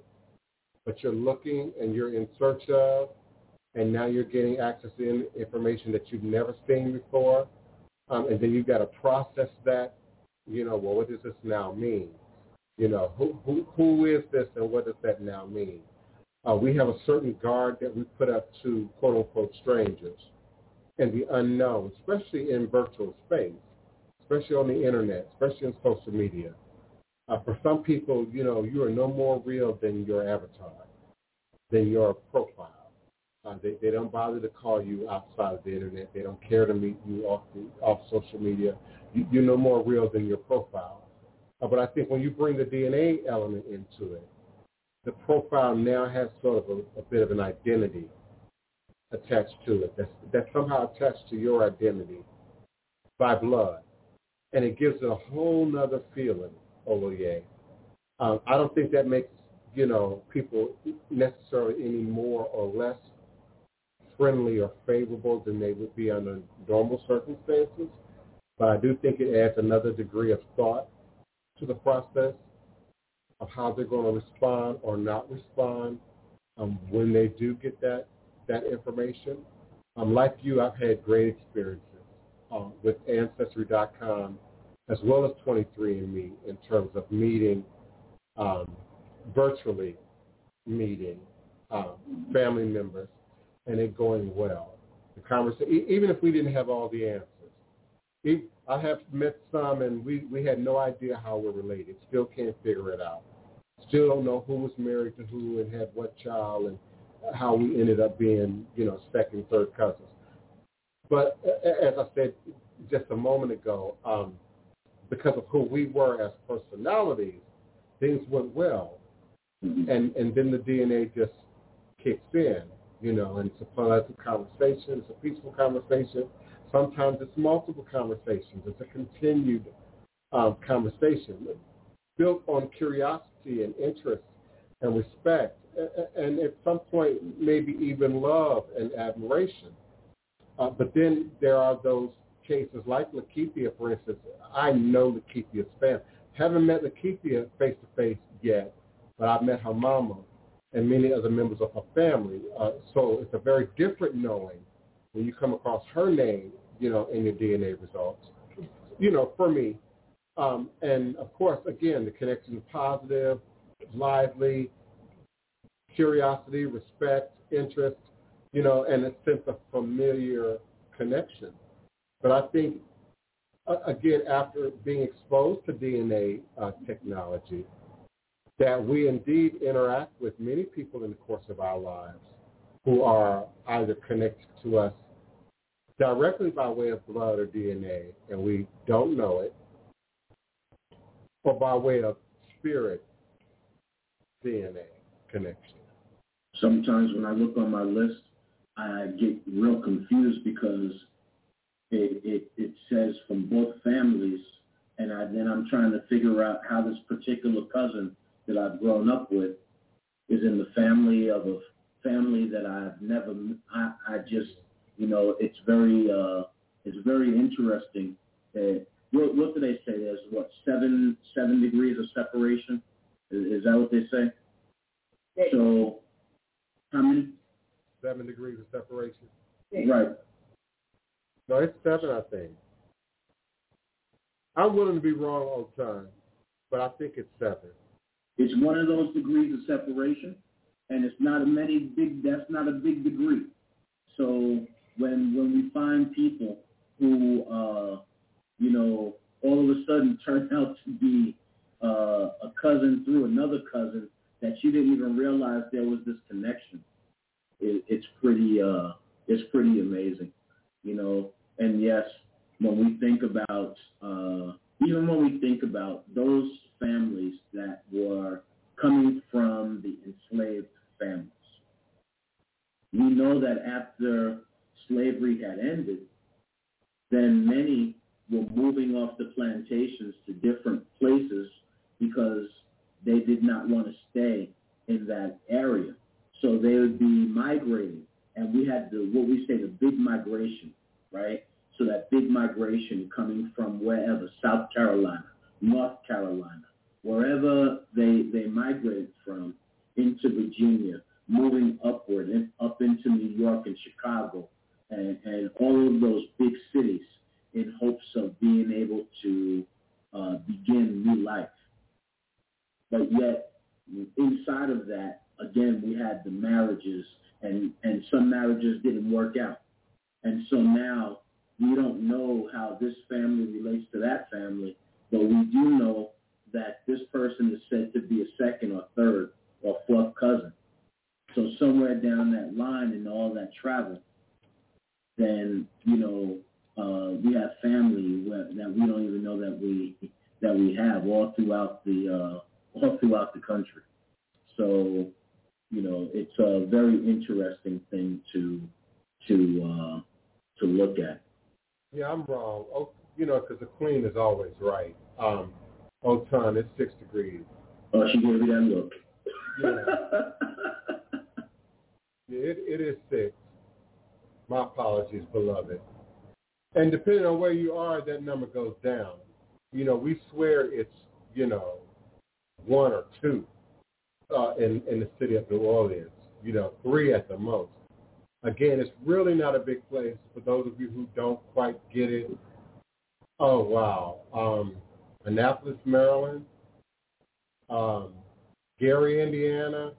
but you're looking and you're in search of, and now you're getting access to information that you've never seen before, um, and then you've got to process that. You know, well, what does this now mean? You know, who who who is this, and what does that now mean? Uh, we have a certain guard that we put up to quote unquote strangers and the unknown, especially in virtual space, especially on the internet, especially in social media. Uh, for some people, you know, you are no more real than your avatar, than your profile. Uh, they, they don't bother to call you outside of the internet. They don't care to meet you off the, off social media. You, you're no more real than your profile. Uh, but I think when you bring the DNA element into it, the profile now has sort of a, a bit of an identity attached to it that's, that's somehow attached to your identity by blood. And it gives it a whole nother feeling, Oloye. Um, I don't think that makes, you know, people necessarily any more or less friendly or favorable than they would be under normal circumstances. But I do think it adds another degree of thought to the process of how they're going to respond or not respond um, when they do get that that information. Um, like you, I've had great experiences um, with Ancestry.com as well as 23andMe in terms of meeting, um, virtually meeting um, family members and it going well. The conversation, even if we didn't have all the answers. I have met some, and we, we had no idea how we're related. Still can't figure it out. Still don't know who was married to who and had what child and how we ended up being, you know, second, third cousins. But as I said just a moment ago, um, because of who we were as personalities, things went well. Mhm. and and then the DNA just kicks in, you know, and it's a pleasant conversation, it's a peaceful conversation. Sometimes it's multiple conversations. It's a continued um, conversation built on curiosity and interest and respect, and at some point maybe even love and admiration. Uh, but then there are those cases like Lakithia, for instance. I know Lakithia's family. Haven't met Lakithia face to face yet, but I've met her mama and many other members of her family. Uh, so it's a very different knowing when you come across her name, you know, in your DNA results. You know, for me, um, and of course, again, the connection is positive, lively, curiosity, respect, interest, you know, and a sense of familiar connection. But I think, again, after being exposed to DNA uh, technology, that we indeed interact with many people in the course of our lives who are either connected to us directly by way of blood or DNA, and we don't know it, or by way of spirit DNA connection. Sometimes when I look on my list, I get real confused because it, it, it says from both families, and I, then I'm trying to figure out how this particular cousin that I've grown up with is in the family of a family that I've never, I, I just, you know, it's very, uh, it's very interesting. That, what, what do they say? There's what seven seven degrees of separation. Is, is that what they say? So, how many? Seven degrees of separation. Right. No, it's seven, I think. I'm willing to be wrong all the time, but I think it's seven. It's one of those degrees of separation, and it's not a many big. That's not a big degree. So when when we find people who, uh, you know, all of a sudden turn out to be uh, a cousin through another cousin that you didn't even realize there was this connection, it, it's pretty. Uh, it's pretty amazing, you know. And yes, when we think about, uh, even when we think about those families that were coming from the enslaved families, we know that after slavery had ended, then many were moving off the plantations to different places because they did not want to stay in that area. So they would be migrating. And we had the what we say the big migration, right? So that big migration coming from wherever, South Carolina, North Carolina, wherever they they migrated from into Virginia, moving upward and up into New York and Chicago and, and all of those big cities in hopes of being able to uh, begin new life. But yet, inside of that, again, we had the marriages, and, and some marriages didn't work out. And so now we don't know how this family relates to that family, but we do know that this person is said to be a second or third or fourth cousin. So somewhere down that line in all that travel, then you know uh, we have family that we don't even know that we that we have all throughout the uh, all throughout the country. So you know it's a very interesting thing to to uh, to look at. Yeah, I'm wrong. Oh, you know, because the queen is always right. Um, Otun, it's six degrees. Oh, she gave me that look. Yeah, it, it is six. My apologies, beloved. And depending on where you are, that number goes down. You know, we swear it's, you know, one or two uh, in, in the city of New Orleans, you know, three at the most. Again, it's really not a big place for those of you who don't quite get it. Oh, wow. Um, Annapolis, Maryland, um, Gary, Indiana.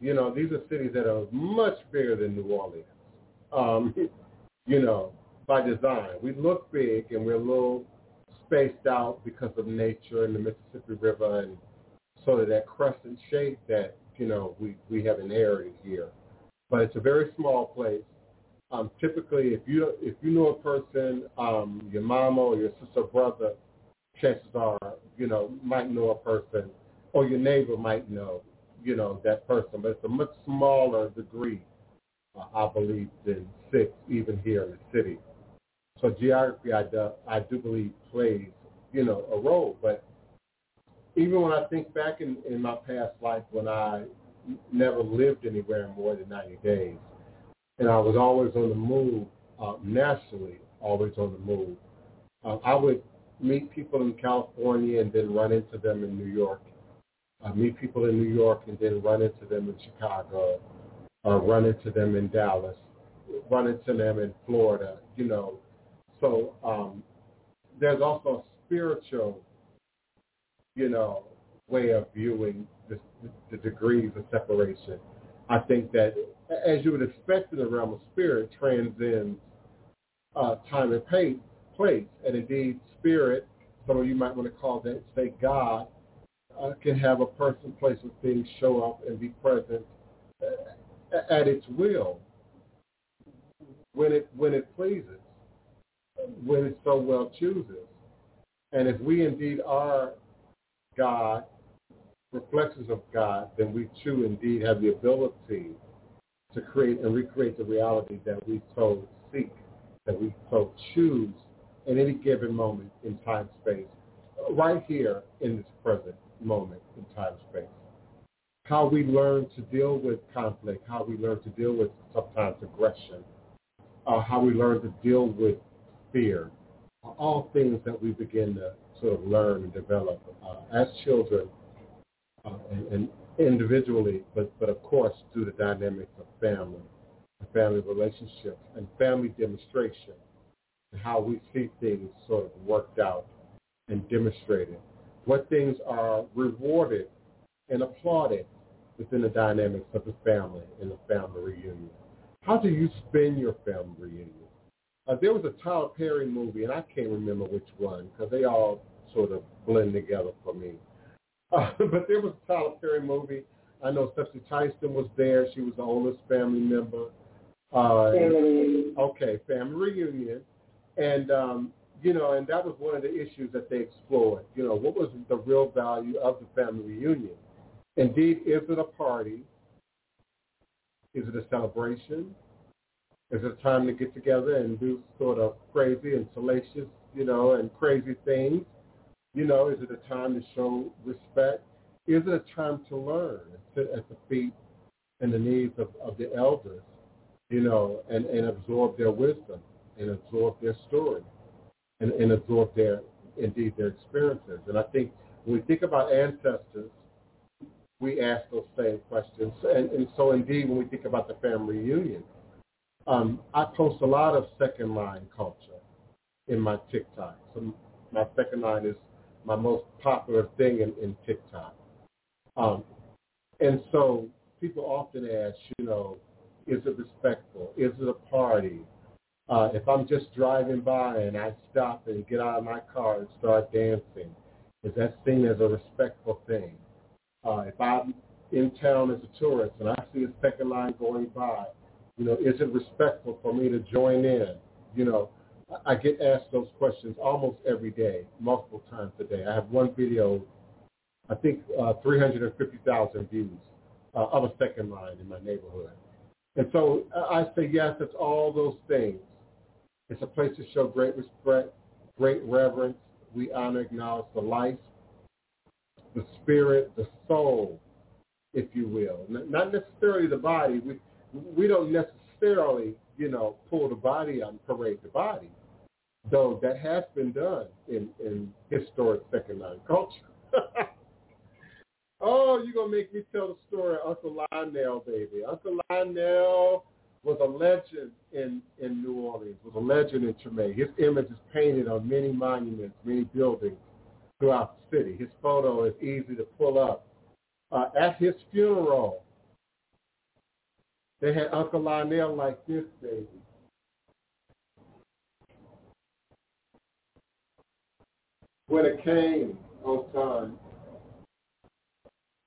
You know, these are cities that are much bigger than New Orleans. Um, you know, by design. We look big and we're a little spaced out because of nature and the Mississippi River and sort of that crescent shape that, you know, we, we have inherited here. But it's a very small place. Um, typically, if you if you know a person, um, your mama or your sister or brother, chances are, you know, might know a person, or your neighbor might know, you know, that person. But it's a much smaller degree, uh, I believe, than six, even here in the city. So geography, I do, I do believe, plays, you know, a role. But even when I think back in, in my past life when I never lived anywhere more than 90 days, and I was always on the move uh, nationally, always on the move, uh, I would meet people in California and then run into them in New York. Uh, meet people in New York and then run into them in Chicago, or run into them in Dallas, run into them in Florida, you know. So um, there's also a spiritual, you know, way of viewing the, the degrees of separation. I think that, as you would expect in the realm of spirit, transcends uh, time and pace, place. And indeed, spirit, some of you might want to call that, say God, uh, can have a person, place, or thing show up and be present uh, at its will when it when it pleases, when it so well chooses. And if we indeed are God, reflections of God, then we too indeed have the ability to create and recreate the reality that we so seek, that we so choose in any given moment in time space, right here in this present moment in time space. How we learn to deal with conflict, how we learn to deal with sometimes aggression, uh, how we learn to deal with fear, all things that we begin to sort of learn and develop uh, as children and, and, individually, but, but of course through the dynamics of family, family relationships, and family demonstration, and how we see things sort of worked out and demonstrated. What things are rewarded and applauded within the dynamics of the family and the family reunion. How do you spend your family reunion? Uh, there was a Tyler Perry movie, and I can't remember which one because they all sort of blend together for me. Uh, but there was a Tyler Perry movie. I know Cicely Tyson was there. She was the oldest family member. Uh, family. Okay, family reunion. And, um, you know, and that was one of the issues that they explored. You know, what was the real value of the family reunion? Indeed, is it a party? Is it a celebration? Is it a time to get together and do sort of crazy and salacious, you know, and crazy things? You know, is it a time to show respect? Is it a time to learn and sit at the feet and the knees of, of the elders, you know, and, and absorb their wisdom and absorb their story and, and absorb their, indeed, their experiences? And I think when we think about ancestors, we ask those same questions. And, and so indeed, when we think about the family reunion, um, I post a lot of second line culture in my TikTok. So my second line is my most popular thing in, in TikTok. Um, and so people often ask, you know, is it respectful? Is it a party? Uh, if I'm just driving by and I stop and get out of my car and start dancing, is that seen as a respectful thing? Uh, if I'm in town as a tourist and I see a second line going by, you know, is it respectful for me to join in? You know, I get asked those questions almost every day, multiple times a day. I have one video, I think uh, 350,000 views uh, of a second line in my neighborhood. And so I say, yes, it's all those things. It's a place to show great respect, great reverence. We honor, acknowledge the life, the spirit, the soul, if you will. Not necessarily the body. We, we don't necessarily, you know, pull the body out and parade the body, though that has been done in, in historic second line culture. oh, you're going to make me tell the story of Uncle Lionel, baby. Uncle Lionel was a legend in, in New Orleans, was a legend in Treme. His image is painted on many monuments, many buildings throughout the city. His photo is easy to pull up. Uh, at his funeral, they had Uncle Lionel like this, baby. When it came on time.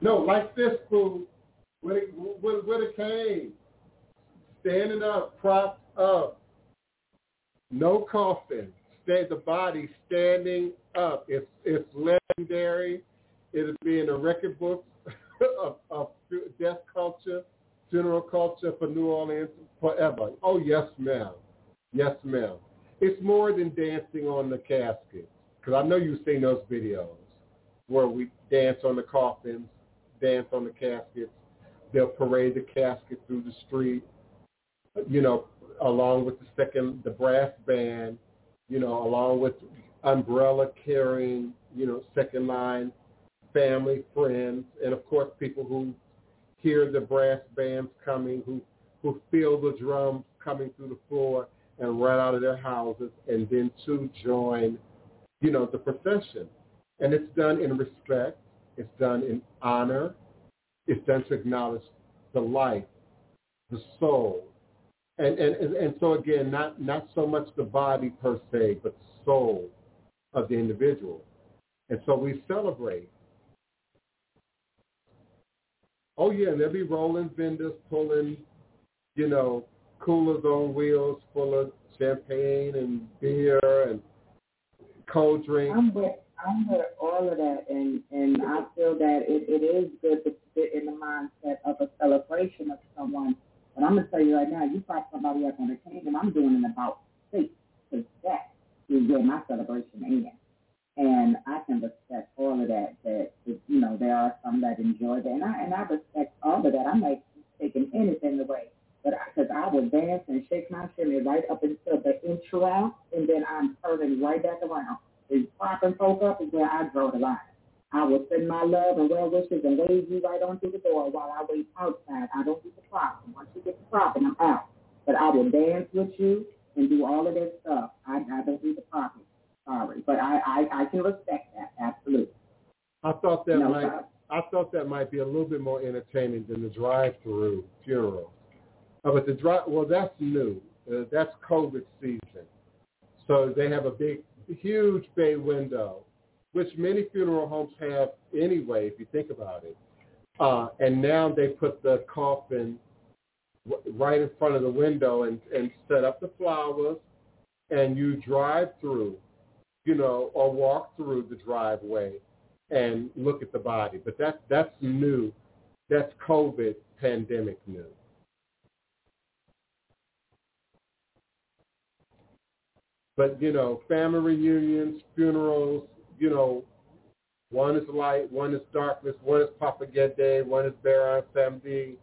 No, like this, fool. When it, when, when it came. Standing up, propped up. No coffin. Stay, the body standing up. It's, it's legendary. It'll be in the record books of, of death culture, funeral culture for New Orleans forever. Oh, yes, ma'am. Yes, ma'am. It's more than dancing on the casket, because I know you've seen those videos where we dance on the coffins, dance on the caskets. They'll parade the casket through the street, you know, along with the second, the brass band, you know, along with umbrella carrying, you know, second line family, friends, and of course people who hear the brass bands coming, who who feel the drums coming through the floor and run out of their houses and then to join, you know, the procession. And it's done in respect. It's done in honor. It's done to acknowledge the life, the soul. And, and, and, so again, not, not so much the body per se, but the soul of the individual. And so we celebrate Oh yeah, and there'll be rolling vendors pulling, you know, coolers on wheels full of champagne and beer and cold drinks. I'm with I'm with all of that, and and I feel that it, it is good to sit in the mindset of a celebration of someone. But I'm gonna tell you right now, you find somebody up on the kingdom, I'm doing it about six to that to get my celebration in. And I can respect all of that. That you know, there are some that enjoy that, and I and I respect all of that. I'm like taking anything away, but because I, I would dance and shake my shimmy right up until the intro, and then I'm turning right back around. And propping folk up is where I draw the line. I will send my love and well wishes and wave you right on through the door while I wait outside. I don't do the propping. Once you get the propping, I'm out. But I will dance with you and do all of this stuff. I, I don't do the propping sorry, but I, I, I can respect that absolutely. I thought that No might problem. I thought that might be a little bit more entertaining than the drive-through funeral. Uh, but the drive well, that's new. Uh, that's COVID season, so they have a big, huge bay window, which many funeral homes have anyway. If you think about it, uh, and now they put the coffin w- right in front of the window and and set up the flowers, and you drive through you know, or walk through the driveway and look at the body. But that that's new. That's COVID pandemic new. But you know, family reunions, funerals, you know, one is light, one is darkness, one is Papa Gede, one is Baron Samedi,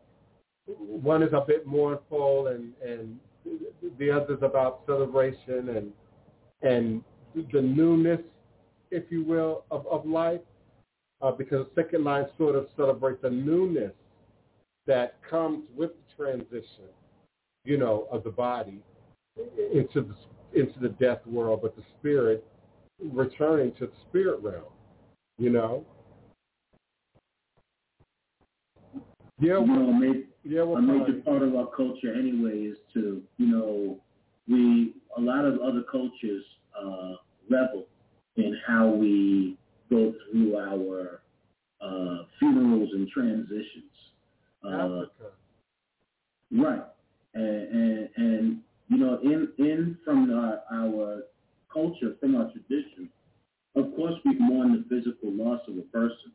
one is a bit mournful, and and the other is about celebration and and the newness, if you will, of, of life, uh, because second line sort of celebrates the newness that comes with the transition, you know, of the body into the into the death world, but the spirit returning to the spirit realm, you know. Yeah, You know, a ma- yeah, well, a major part of our culture anyway is to, you know, we a lot of other cultures uh, revel in how we go through our uh, funerals and transitions. Uh, Right, and, and and you know, in in from our, our culture, from our tradition, of course, we mourn the physical loss of a person,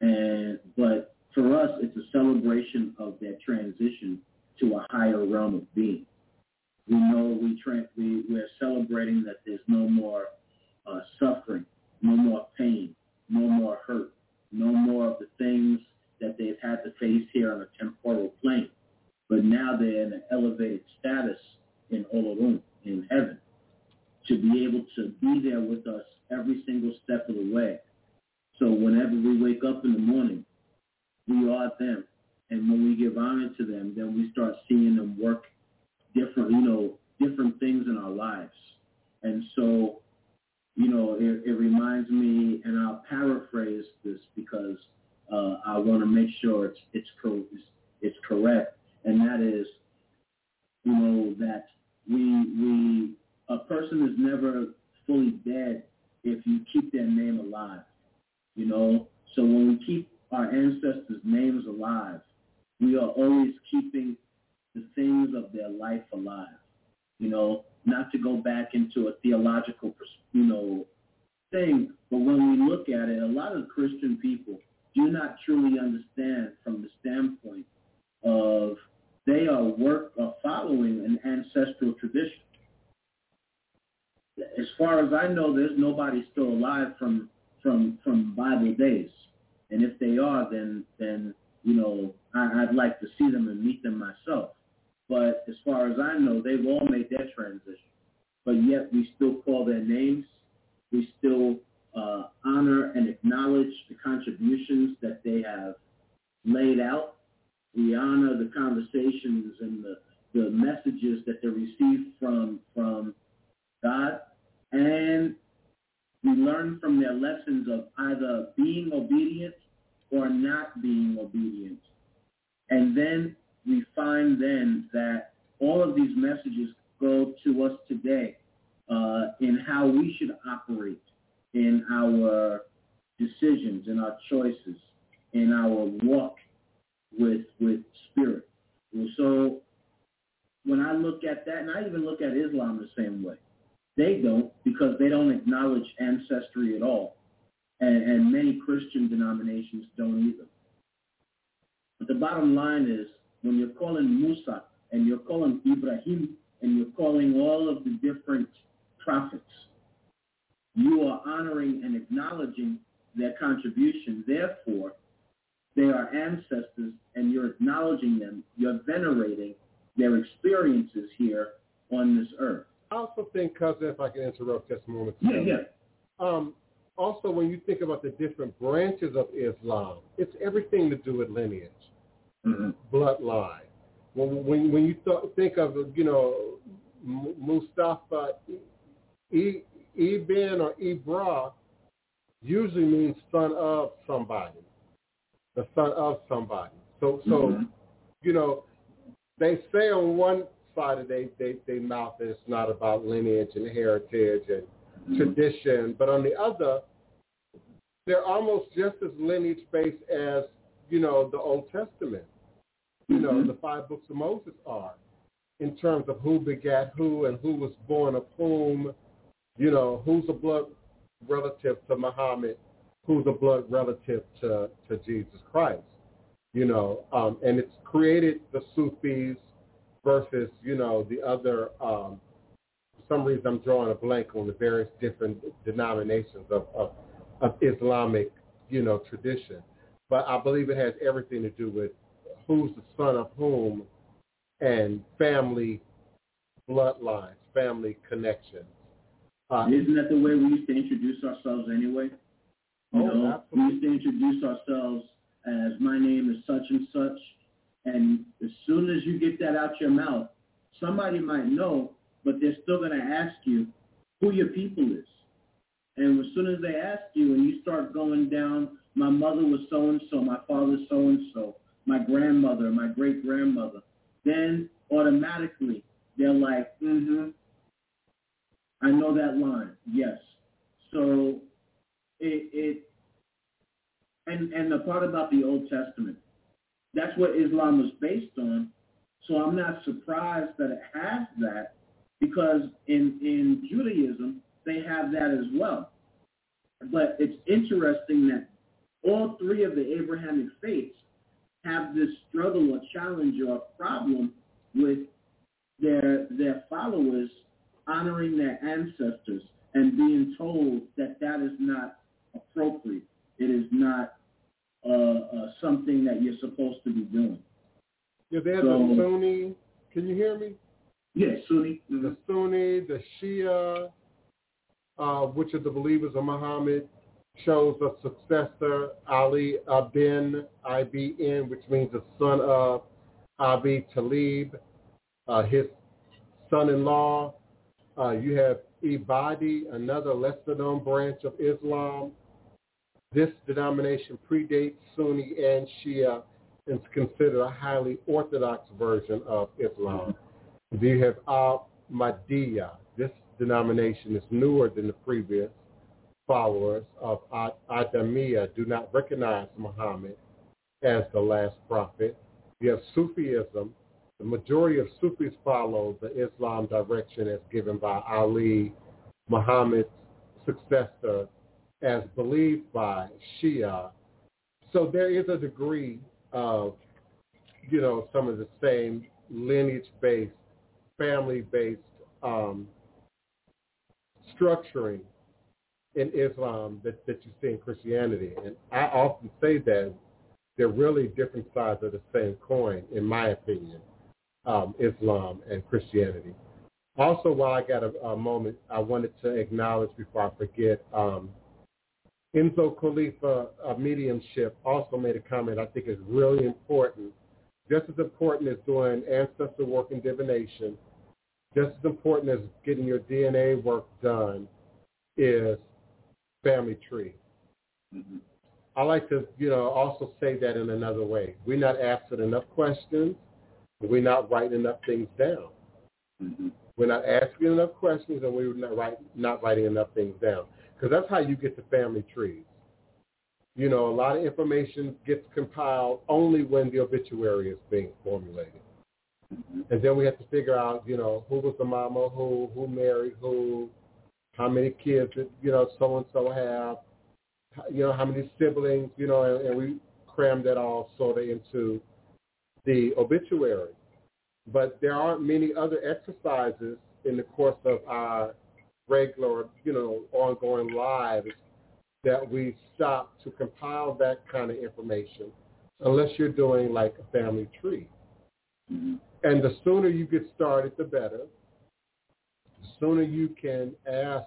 and but for us, it's a celebration of that transition to a higher realm of being. We know we tra- we we're celebrating that there's no more uh, suffering, no more pain, no more hurt, no more of the things that they've had to face here on a temporal plane. But now they're in an elevated status in Olorum, in heaven, to be able to be there with us every single step of the way. So whenever we wake up in the morning, we are them. And when we give honor to them, then we start seeing them work E- Ibn or Ebra usually means son of somebody, the son of somebody. So so Mhm. you know they say on one side of they they, they mouth that it's not about lineage and heritage and Mhm. tradition, but on the other, they're almost just as lineage based as you know the Old Testament. You know Mhm. the five books of Moses are in terms of who begat who and who was born of whom. You know who's a blood relative to Muhammad, who's a blood relative to to Jesus Christ. You know, um, and it's created the Sufis versus you know the other um, for some reason I'm drawing a blank on the various different denominations of, of, of Islamic, you know, tradition. But I believe it has everything to do with who's the son of whom and family bloodlines, family connections. Isn't that the way we used to introduce ourselves anyway? You Oh, know, we used to introduce ourselves as my name is such and such, and as soon as you get that out your mouth, somebody might know, but they're still going to ask you who your people is. And as soon as they ask you and you start going down, my mother was so and so, my father so and so, my grandmother, my great grandmother, then automatically they're like, mm-hmm, I know that line. Yes. So it, it and and the part about the Old Testament, that's what Islam was based on. So I'm not surprised that it has that because in in Judaism they have that as well. But it's interesting that all three of the Abrahamic faiths have this struggle or challenge or problem with their their followers honoring their ancestors and being told that that is not appropriate. It is not uh, uh, something that you're supposed to be doing. yeah, there's So- the Sunni. Can you hear me? Yes, Sunni. the Sunni, the Shia, uh, which are the believers of Muhammad, chose a successor, Ali Ibn, I-B-N, which means the son of Abi Talib, uh, his son-in-law. Uh, you have Ibadi, another lesser-known branch of Islam. This denomination predates Sunni and Shia and is considered a highly orthodox version of Islam. Then you have Ahmadiyya. This denomination is newer than the previous followers of Ad- Adamiyya do not recognize Muhammad as the last prophet. You have Sufism. The majority of Sufis follow the Islam direction as given by Ali, Muhammad's successor, as believed by Shia, so there is a degree of, you know, some of the same lineage-based, family-based um, structuring in Islam that, that you see in Christianity. And I often say that they're really different sides of the same coin, in my opinion, um, Islam and Christianity. Also, while I got a, a, moment, I wanted to acknowledge before I forget, um, Enzo Khalifa uh, mediumship also made a comment I think is really important. Just as important as doing ancestor work and divination, just as important as getting your DNA work done is family tree. Mm-hmm. I like to, you know, also say that in another way. We're not asking enough questions. We're not writing enough things down. Mm-hmm. We're not asking enough questions, and we're not, write, not writing enough things down. Because that's how you get to family trees. You know, a lot of information gets compiled only when the obituary is being formulated. Mm-hmm. And then we have to figure out, you know, who was the mama, who, who married who, how many kids did, you know, so-and-so have, you know, how many siblings, you know, and, and we cram that all sort of into the obituary. But there aren't many other exercises in the course of our regular, you know, ongoing lives that we stop to compile that kind of information unless you're doing like a family tree. Mm-hmm. And the sooner you get started, the better. The sooner you can ask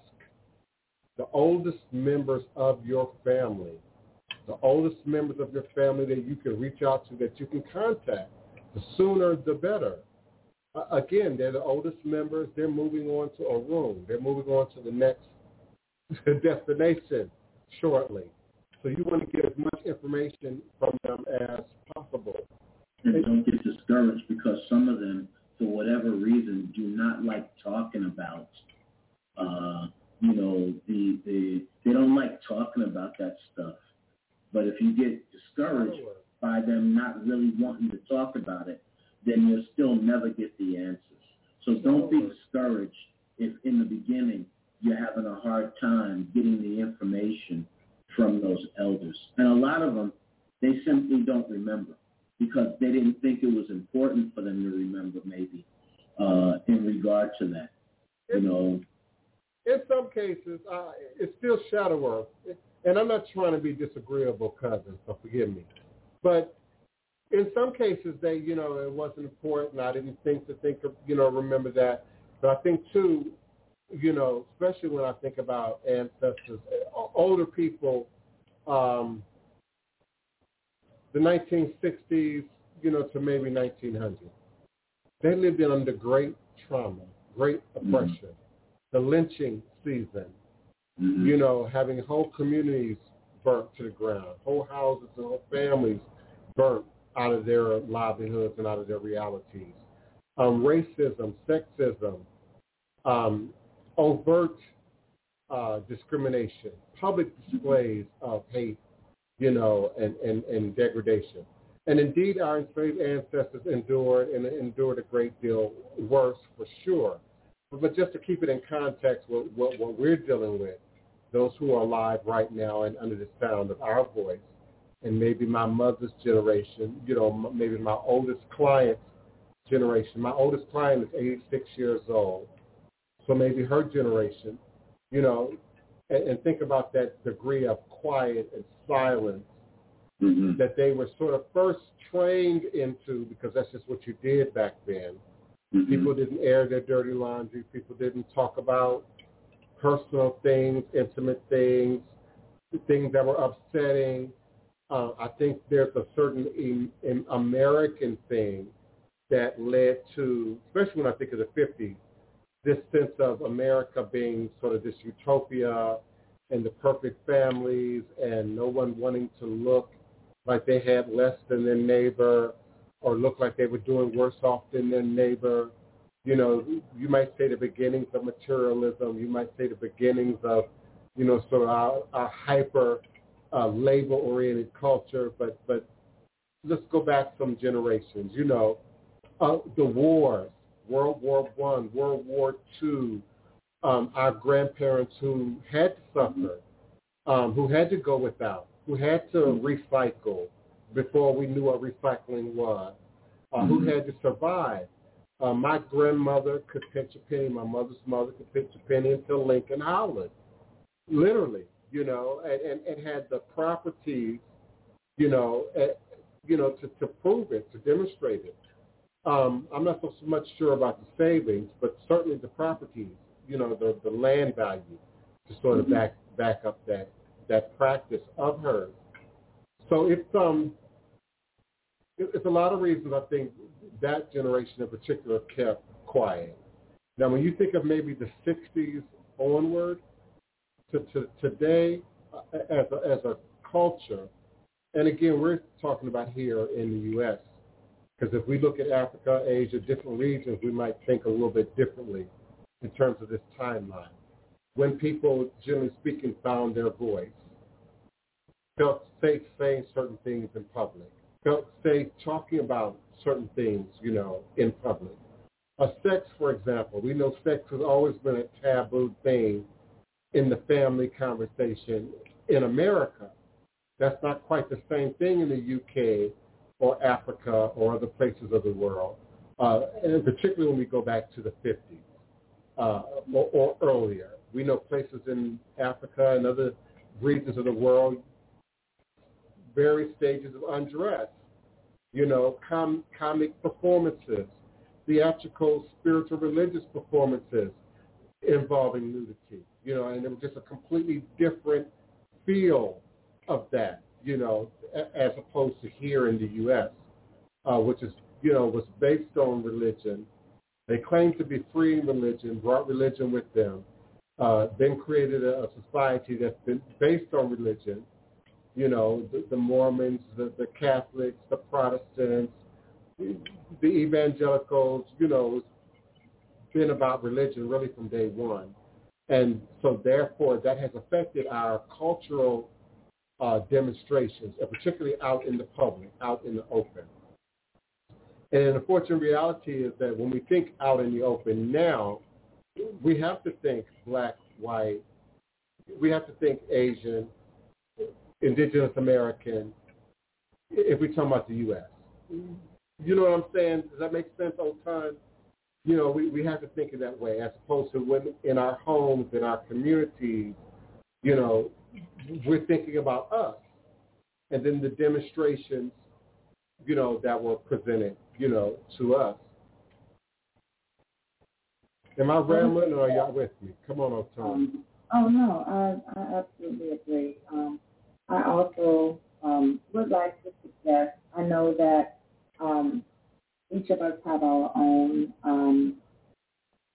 the oldest members of your family, the oldest members of your family that you can reach out to, that you can contact, the sooner the better. Uh, again, they're the oldest members. They're moving on to a room. They're moving on to the next destination shortly. So you want to get as much information from them as possible. And don't get discouraged because some of them, for whatever reason, do not like talking about uh, you know, the, the they don't like talking about that stuff. But if you get discouraged by them not really wanting to talk about it, then you'll still never get the answers. So don't be discouraged if in the beginning you're having a hard time getting the information from those elders. And a lot of them, they simply don't remember because they didn't think it was important for them to remember maybe uh, in regard to that. You know, in some cases, uh, it's still shadow work. And I'm not trying to be disagreeable, cousin, so forgive me. But in some cases, they, you know, it wasn't important. I didn't think to think of, you know, remember that. But I think, too, you know, especially when I think about ancestors, older people, um, the 1960s, you know, to maybe 1900. They lived in under great trauma, great oppression. Mm-hmm the lynching season, mm-hmm. you know, having whole communities burnt to the ground, whole houses and whole families burnt out of their livelihoods and out of their realities. Um, racism, sexism, um, overt uh, discrimination, public displays of hate, you know, and, and, and degradation. And indeed, our enslaved ancestors endured and endured a great deal worse for sure. But just to keep it in context with what, what we're dealing with, those who are alive right now and under the sound of our voice, and maybe my mother's generation, you know, maybe my oldest client's generation. My oldest client is 86 years old. So maybe her generation, you know, and, and think about that degree of quiet and silence mm-hmm. that they were sort of first trained into because that's just what you did back then. Mm-hmm. People didn't air their dirty laundry. People didn't talk about personal things, intimate things, things that were upsetting. Uh, I think there's a certain in, in American thing that led to, especially when I think of the 50s, this sense of America being sort of this utopia and the perfect families and no one wanting to look like they had less than their neighbor or look like they were doing worse off than their neighbor. You know, you might say the beginnings of materialism. You might say the beginnings of, you know, sort of our, our hyper uh, labor-oriented culture. But but let's go back some generations. You know, uh, the wars, World War One, World War Two. Um, our grandparents who had to suffer, um, who had to go without, who had to recycle before we knew what recycling was, uh, who had to survive. Uh, my grandmother could pinch a penny. My mother's mother could pinch a penny until Lincoln Howland, literally, you know, and, and, and had the properties, you know, uh, you know, to, to prove it, to demonstrate it. Um, I'm not so much sure about the savings, but certainly the properties, you know, the, the land value to sort of back back up that that practice of hers. So it's um it, it's a lot of reasons I think that generation in particular kept quiet. Now, when you think of maybe the '60s onward to, to today, uh, as a, as a culture, and again, we're talking about here in the U.S. Because if we look at Africa, Asia, different regions, we might think a little bit differently in terms of this timeline. When people, generally speaking, found their voice, felt safe saying certain things in public, felt safe talking about certain things, you know, in public. A sex, for example, we know sex has always been a taboo thing in the family conversation in America. That's not quite the same thing in the UK or Africa or other places of the world, uh, and particularly when we go back to the 50s uh, or, or earlier. We know places in Africa and other regions of the world, various stages of undress, you know, com- comic performances, theatrical, spiritual, religious performances involving nudity, you know, and it was just a completely different feel of that, you know, as opposed to here in the U.S., uh, which is, you know, was based on religion. They claimed to be freeing religion, brought religion with them, uh, then created a, a society that's been based on religion, you know, the, the Mormons, the, the Catholics, the Protestants, the evangelicals, you know, been about religion really from day one. And so therefore that has affected our cultural uh, demonstrations, and particularly out in the public, out in the open. And the unfortunate reality is that when we think out in the open now, we have to think black, white, we have to think Asian, indigenous American, if we're talking about the U.S. You know what I'm saying? Does that make sense, old time? You know, we, we have to think in that way as opposed to when in our homes, in our communities, you know, we're thinking about us. And then the demonstrations, you know, that were presented, you know, to us. Am I rambling or are y'all with me? Come on, Tom. Um, oh no, I, I absolutely agree. Um, I also um, would like to suggest. I know that um, each of us have our own um,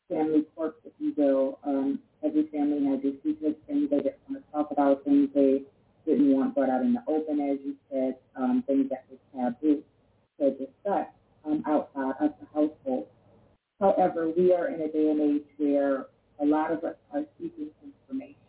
family quirks, if you will. Um, every family has their secrets, things they just want to talk about, things they didn't want brought out in the open, as you said, um, things that were taboo to discuss um, outside of the household. However, we are in a day and age where a lot of us are seeking information.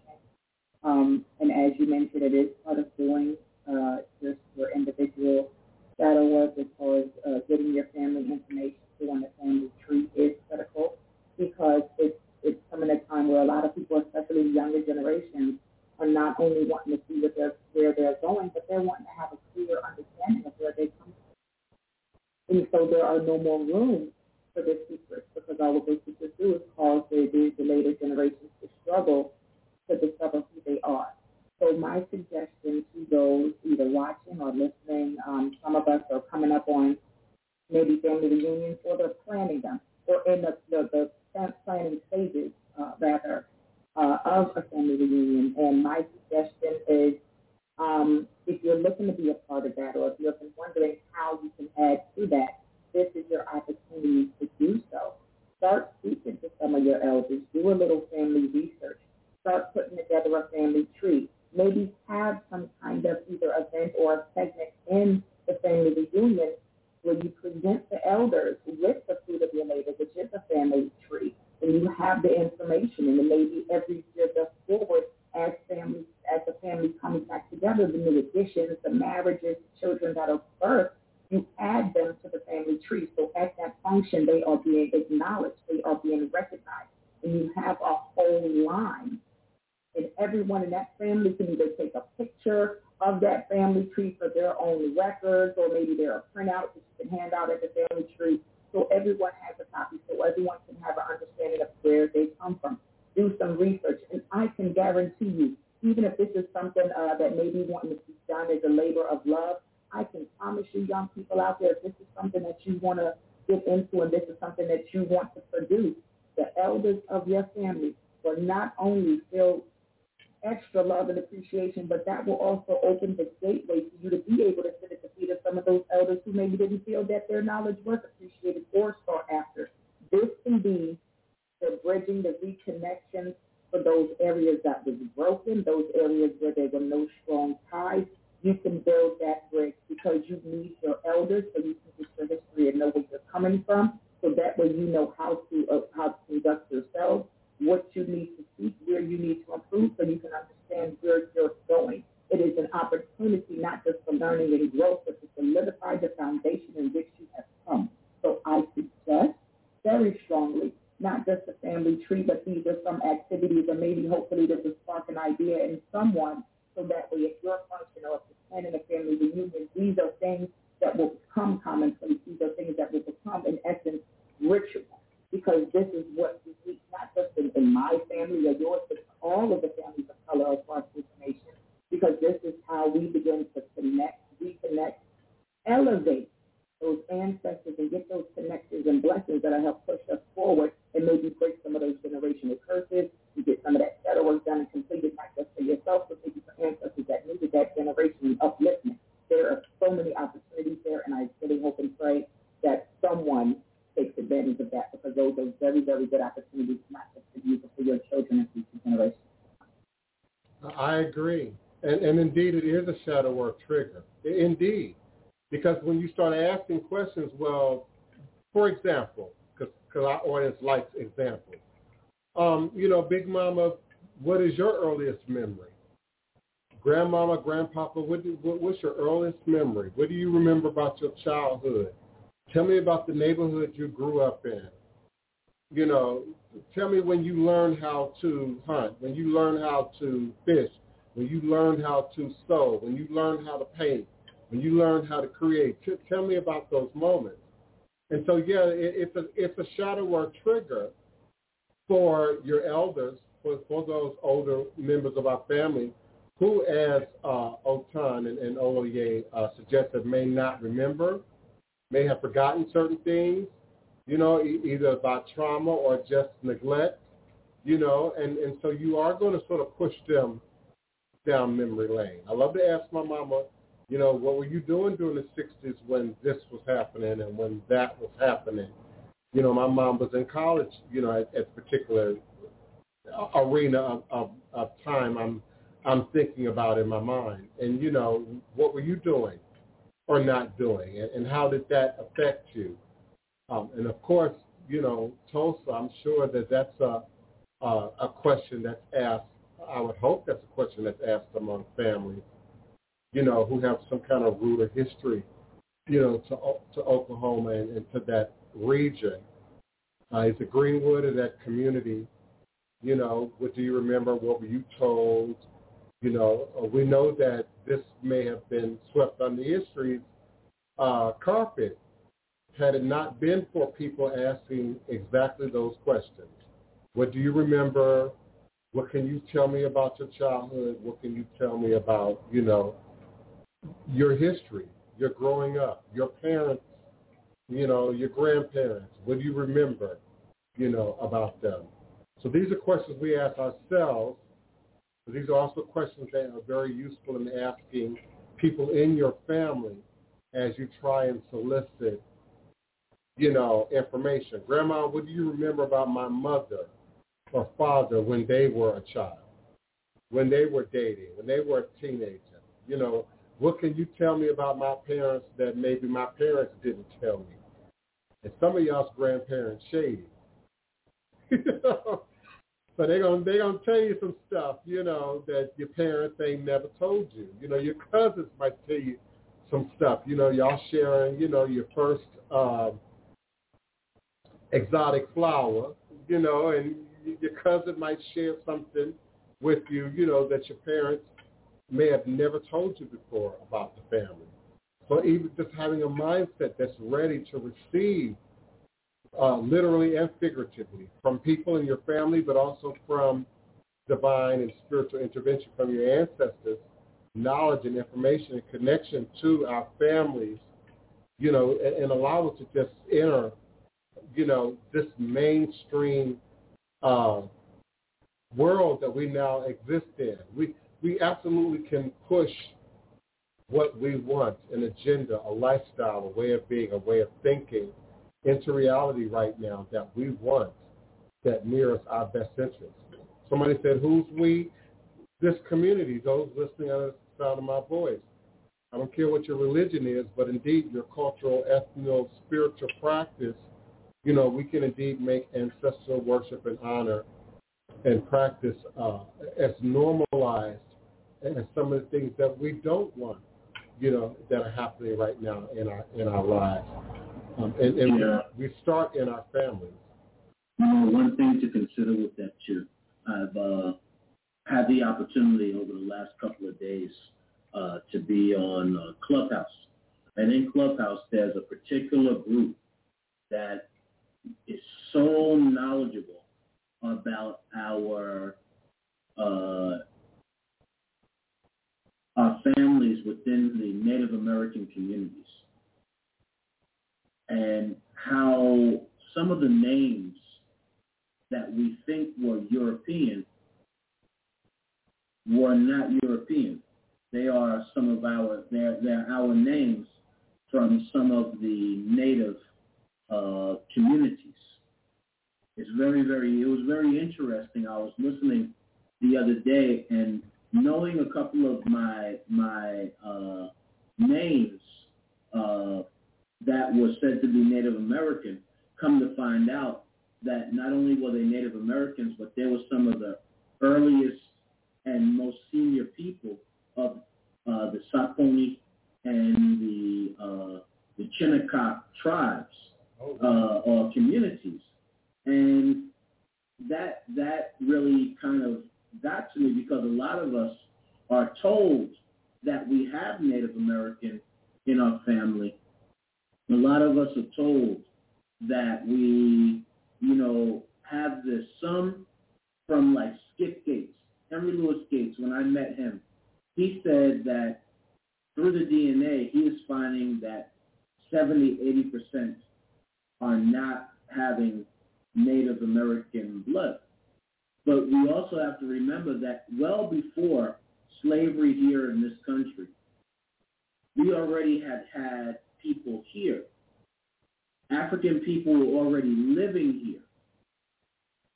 Um, and as you mentioned, it is part of doing uh, just your individual shadow work as far as uh, getting your family information to on the family tree is critical because it's it's coming a time where a lot of people, especially younger generations, are not only wanting to see what they're, where they're going, but they're wanting to have a clear understanding of where they come from. And so there are no more room for their secrets because all what those secrets do is cause the, the later generations to struggle to discover who they are. So my suggestion to those either watching or listening, um, some of us are coming up on maybe family reunions or they're planning them or in the, the, the planning stages, uh, rather, uh, of a family reunion. And my suggestion is um, if you're looking to be a part of that or if you're wondering how you can add to that, this is your opportunity to do so. Start speaking to some of your elders. Do a little family research. Start putting together a family tree. Maybe have some kind of either event or a segment in the family reunion where you present the elders with the fruit of your labor, which is a family tree, and you have the information, and then maybe every year goes forward as families, as the family comes back together, the new additions, the marriages, the children that are birthed, you add them to the family tree. So at that function, they are being acknowledged, they are being recognized, and you have a whole line. And everyone in that family can either take a picture of that family tree for their own records, or maybe there are printouts that you can hand out at the family tree, so everyone has a copy, so everyone can have an understanding of where they come from. Do some research, and I can guarantee you, even if this is something uh, that maybe wanting to be done as a labor of love, I can promise you, young people out there, if this is something that you want to get into and this is something that you want to produce, the elders of your family will not only feel extra love and appreciation, but that will also open the gateway for you to be able to sit at the feet of some of those elders who maybe didn't feel that their knowledge was appreciated or sought after. This can be the bridging, the reconnection for those areas that was broken, those areas where there were no strong ties. You can build that bridge because you need your elders so you can get your history and know where you're coming from. So that way you know how to uh, how to conduct yourself what you need to seek, where you need to improve so you can understand where you're going. It is an opportunity not just for learning and growth, but to solidify the foundation in which you have come. So I suggest very strongly, not just a family tree, but these are some activities and maybe hopefully this will spark an idea in someone so that way if you're functional, if you're planning a family reunion, these are things that will become commonplace. These are things that will become, in essence, ritual because this is what we not just in, in my family or yours, but all of the families of color across this nation, because this is how we begin to connect, reconnect, elevate those ancestors and get those connections and blessings that help push us forward and maybe break some of those generational curses. You get some of that shadow work done and completed, not just for yourself, but maybe for ancestors that needed that generation upliftment. There are so many opportunities there, and I really hope and pray that someone takes advantage of that because those are very, very good opportunities, not just for you, but for your children and future generations. I agree. And, and indeed, it is a shadow work trigger. Indeed. Because when you start asking questions, well, for example, because our audience likes examples, um, you know, Big Mama, what is your earliest memory? Grandmama, Grandpapa, what do, what, what's your earliest memory? What do you remember about your childhood? Tell me about the neighborhood you grew up in. You know, tell me when you learned how to hunt, when you learned how to fish, when you learned how to sew, when you learned how to paint, when you learned how to create. tell me about those moments. And so, yeah, it, it's a it's a shadow work trigger for your elders, for, for those older members of our family who, as uh, Otun and, and Oloye uh, suggested, may not remember may have forgotten certain things, you know, e- either by trauma or just neglect, you know, and, and so you are going to sort of push them down memory lane. I love to ask my mama, you know, what were you doing during the 60s when this was happening and when that was happening? You know, my mom was in college, you know, at, at particular arena of, of, of time I'm I'm thinking about in my mind. And, you know, what were you doing? or not doing, and, and how did that affect you? Um, and of course, you know, Tulsa, I'm sure that that's a, a, a question that's asked. I would hope that's a question that's asked among families, you know, who have some kind of root or history, you know, to to Oklahoma and, and to that region. Uh, is it Greenwood or that community? You know, what do you remember? What were you told? You know, uh, we know that this may have been swept under the history uh, carpet had it not been for people asking exactly those questions. What do you remember? What can you tell me about your childhood? What can you tell me about, you know, your history, your growing up, your parents, you know, your grandparents? What do you remember, you know, about them? So these are questions we ask ourselves but these are also questions that are very useful in asking people in your family as you try and solicit, you know, information. Grandma, what do you remember about my mother or father when they were a child, when they were dating, when they were a teenager? You know, what can you tell me about my parents that maybe my parents didn't tell me? And some of y'all's grandparents shady. So they're gonna they're gonna tell you some stuff, you know, that your parents ain't never told you. You know, your cousins might tell you some stuff. You know, y'all sharing, you know, your first uh, exotic flower, you know, and your cousin might share something with you, you know, that your parents may have never told you before about the family. So even just having a mindset that's ready to receive uh, literally and figuratively from people in your family, but also from divine and spiritual intervention from your ancestors, knowledge and information and connection to our families, you know, and, and allow us to just enter, you know, this mainstream uh, world that we now exist in. We we absolutely can push what we want, an agenda, a lifestyle, a way of being, a way of thinking into reality right now that we want that mirrors our best interests. Somebody said, who's we? This community, those listening on the sound of my voice. I don't care what your religion is, but indeed your cultural, ethno, spiritual practice, you know, we can indeed make ancestral worship and honor and practice uh, as normalized as some of the things that we don't want, you know, that are happening right now in our in our lives. Um, and and Yeah. we, we start in our families. One thing to consider with that too, I've uh, had the opportunity over the last couple of days uh, to be on uh, Clubhouse, and in Clubhouse there's a particular group that is so knowledgeable about our uh, our families within the Native American communities and how some of the names that we think were European were not European. They are some of our they're they're our names from some of the native uh, communities. It's very very it was very interesting. I was listening the other day and knowing a couple of my my uh, names uh, that were said to be Native American, come to find out that not only were they Native Americans, but they were some of the earliest and most senior people of uh, the Saponi and the uh, the Shinnecock tribes uh, or communities, and that that really kind of got to me because a lot of us are told that we have Native American in our family. A lot of us are told that we, you know, have this. Some from like Skip Gates, Henry Louis Gates. When I met him, he said that through the DNA, he is finding that 70, 80 percent are not having Native American blood. But we also have to remember that well before slavery here in this country, we already had had people here. African people were already living here.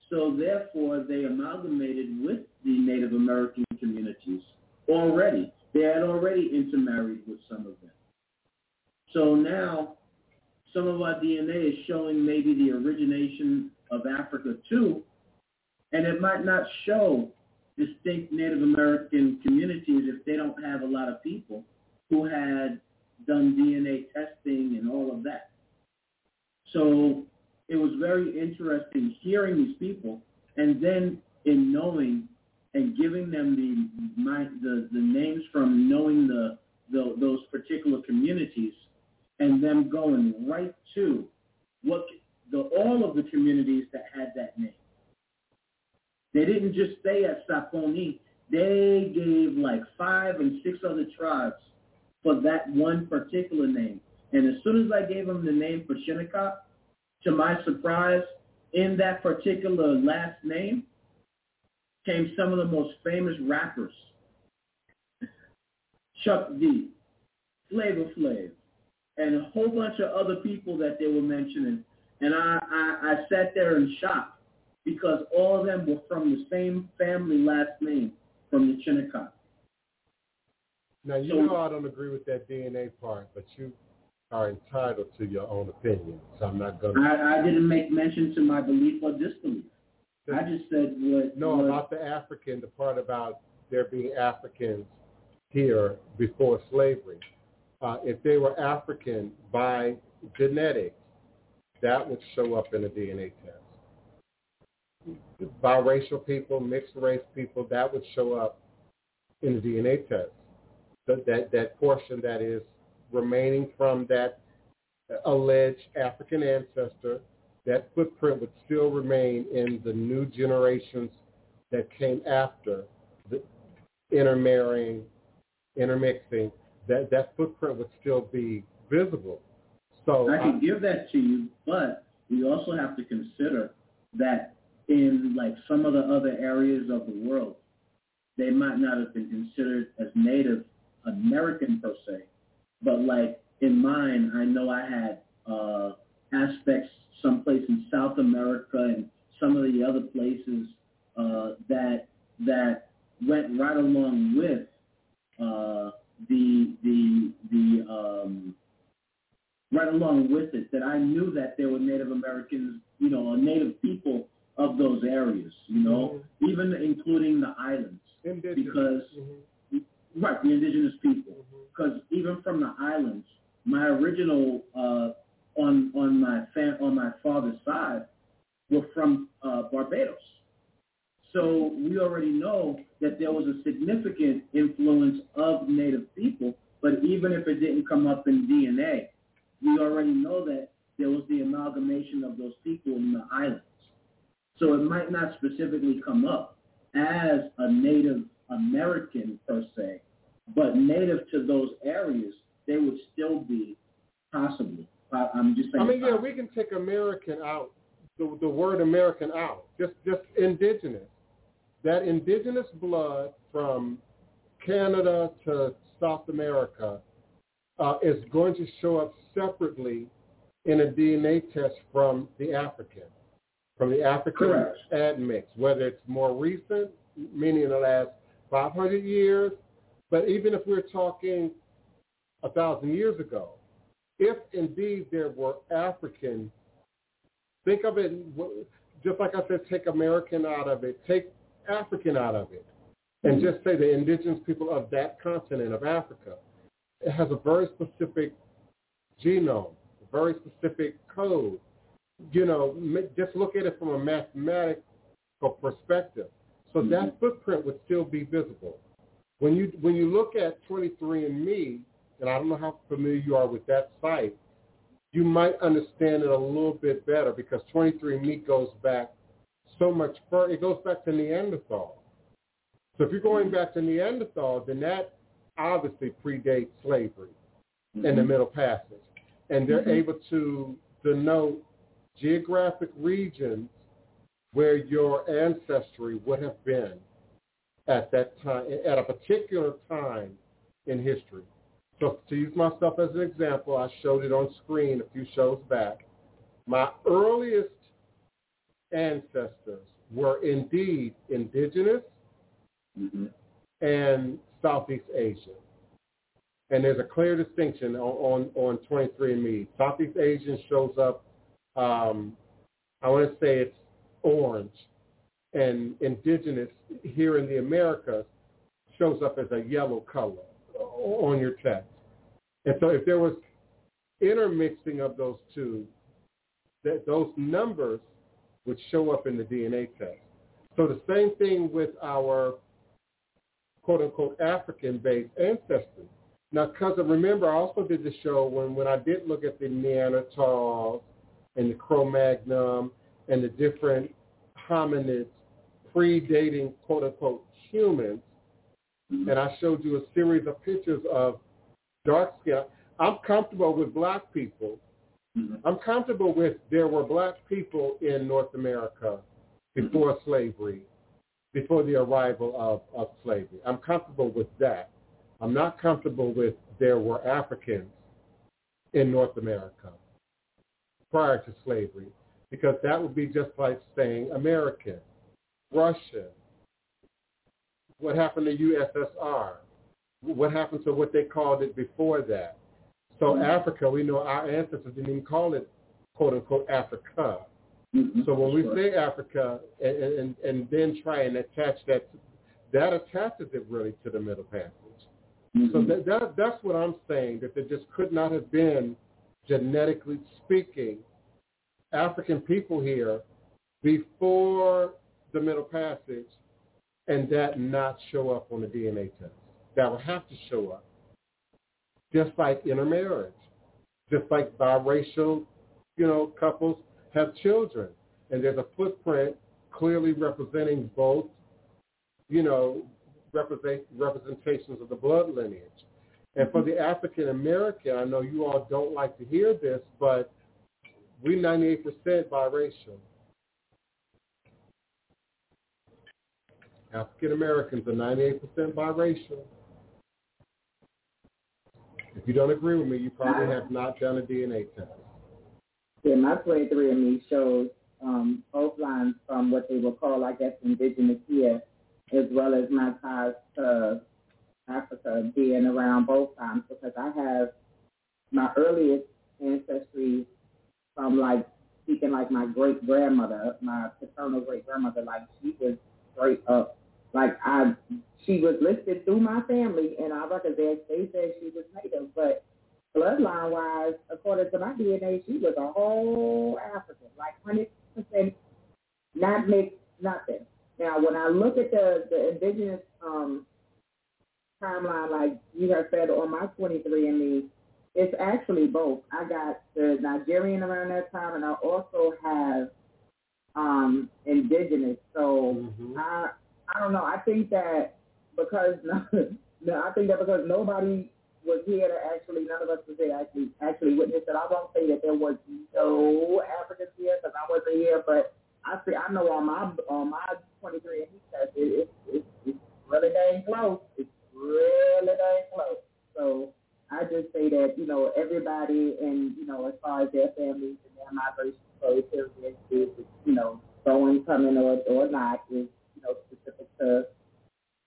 So therefore, they amalgamated with the Native American communities already. They had already intermarried with some of them. So now, some of our DNA is showing maybe the origination of Africa too, and it might not show distinct Native American communities if they don't have a lot of people who had done DNA testing and all of that. So it was very interesting hearing these people and then in knowing and giving them the my, the, the names from knowing the, the those particular communities and them going right to what the all of the communities that had that name. They didn't just stay at Saponi. They gave like five and six other tribes for that one particular name. And as soon as I gave them the name for Shinnecock, to my surprise, in that particular last name came some of the most famous rappers. Chuck D, Flavor Flav, and a whole bunch of other people that they were mentioning. And I, I, I sat there in shock because all of them were from the same family last name from the Shinnecock. Now you So- know I don't agree with that DNA part, but you are entitled to your own opinion. So I'm not gonna. I, I didn't make mention to my belief or disbelief. I just said what. No, what about the African, the part about there being Africans here before slavery. Uh, if they were African by genetics, that would show up in a DNA test. Biracial people, mixed race people, that would show up in the DNA test. That, that, that portion that is remaining from that alleged African ancestor, that footprint would still remain in the new generations that came after the intermarrying, intermixing, that, that footprint would still be visible. So I can give that to you, but we also have to consider that in like some of the other areas of the world, they might not have been considered as Native American per se, but like in mine, I know I had uh, aspects someplace in South America and some of the other places uh, that that went right along with uh, the the the um, right along with it that I knew that there were Native Americans, you know, or Native people of those areas, you know, mm-hmm. even including the islands, indigenous. because mm-hmm. Right the indigenous people, because mm-hmm. even from the islands, my original uh, on on my fam- on my father's side were from uh, Barbados. So we already know that there was a significant influence of Native people, but even if it didn't come up in DNA, we already know that there was the amalgamation of those people in the islands. So it might not specifically come up as a Native American per se, but native to those areas, they would still be possibly. I'm just saying. I mean, yeah, we can take American out, the, the word American out, just just indigenous. That indigenous blood from Canada to South America uh, is going to show up separately in a DNA test from the African, from the African Correct. admix, whether it's more recent, meaning in the last 500 years, but even if we're talking a thousand years ago, if indeed there were African, think of it just like I said, take American out of it, take African out of it, and just say the indigenous people of that continent of Africa. It has a very specific genome, a very specific code. You know, just look at it from a mathematical perspective. So mm-hmm. that footprint would still be visible. When you when you look at 23andMe, and I don't know how familiar you are with that site, you might understand it a little bit better because 23andMe goes back so much further. It goes back to Neanderthal. So if you're going back to Neanderthal, then that obviously predates slavery mm-hmm. in the Middle Passage. And they're mm-hmm. able to denote geographic regions where your ancestry would have been at that time, at a particular time in history. So to use myself as an example, I showed it on screen a few shows back. My earliest ancestors were indeed indigenous mm-hmm. and Southeast Asian. And there's a clear distinction on, on, on 23andMe. Southeast Asian shows up, um, I want to say it's orange, and indigenous here in the Americas shows up as a yellow color on your test. And so if there was intermixing of those two, that those numbers would show up in the DNA test. So the same thing with our quote unquote African-based ancestry. Now, cousin, remember I also did the show when, when I did look at the Neanderthals and the Cro-Magnon and the different hominids predating quote unquote humans, mm-hmm. and I showed you a series of pictures of dark skin. I'm comfortable with black people. Mm-hmm. I'm comfortable with there were black people in North America before mm-hmm. slavery before the arrival of, of slavery. I'm comfortable with that. I'm not comfortable with there were Africans in North America prior to slavery because that would be just like saying American, Russian. What happened to USSR? What happened to what they called it before that? So mm-hmm. Africa, we know our ancestors didn't even call it quote unquote Africa. Mm-hmm. So when we say Africa and, and, and then try and attach that, that attaches it really to the Middle Passage. Mm-hmm. So that, that, that's what I'm saying, that there just could not have been, genetically speaking, African people here before the Middle Passage and that not show up on the DNA test. That will have to show up. Just like intermarriage, just like biracial, you know, couples have children, and there's a footprint clearly representing both, you know, represent, representations of the blood lineage. And for the mm-hmm. African American, I know you all don't like to hear this, but we 98% biracial. African Americans are 98% biracial. If you don't agree with me, you probably have not done a DNA test. Yeah, my 23andMe shows um, both lines from what they will call, I guess, indigenous here, as well as my ties to Africa being around both times because I have my earliest ancestry from like speaking like my great grandmother, my paternal great grandmother, like she was straight up like I she was listed through my family and I records they they said she was native, but bloodline wise, according to my DNA, she was a whole African, like hundred percent not mixed, nothing. Now when I look at the the indigenous um timeline like you have said on my 23andMe, it's actually both. I got the Nigerian around that time, and I also have um indigenous. So Mhm. I I don't know. I think that because no, no, I think that because nobody was here to actually, none of us was there actually actually witness it. I won't say that there was no Africans here because I wasn't here, but I see I know on my on my 23 and test it, it, it, it's really dang close. It's really dang close. So I just say that you know everybody and you know as far as their families and their migration stories, is, is you know going coming or or not is you know specific to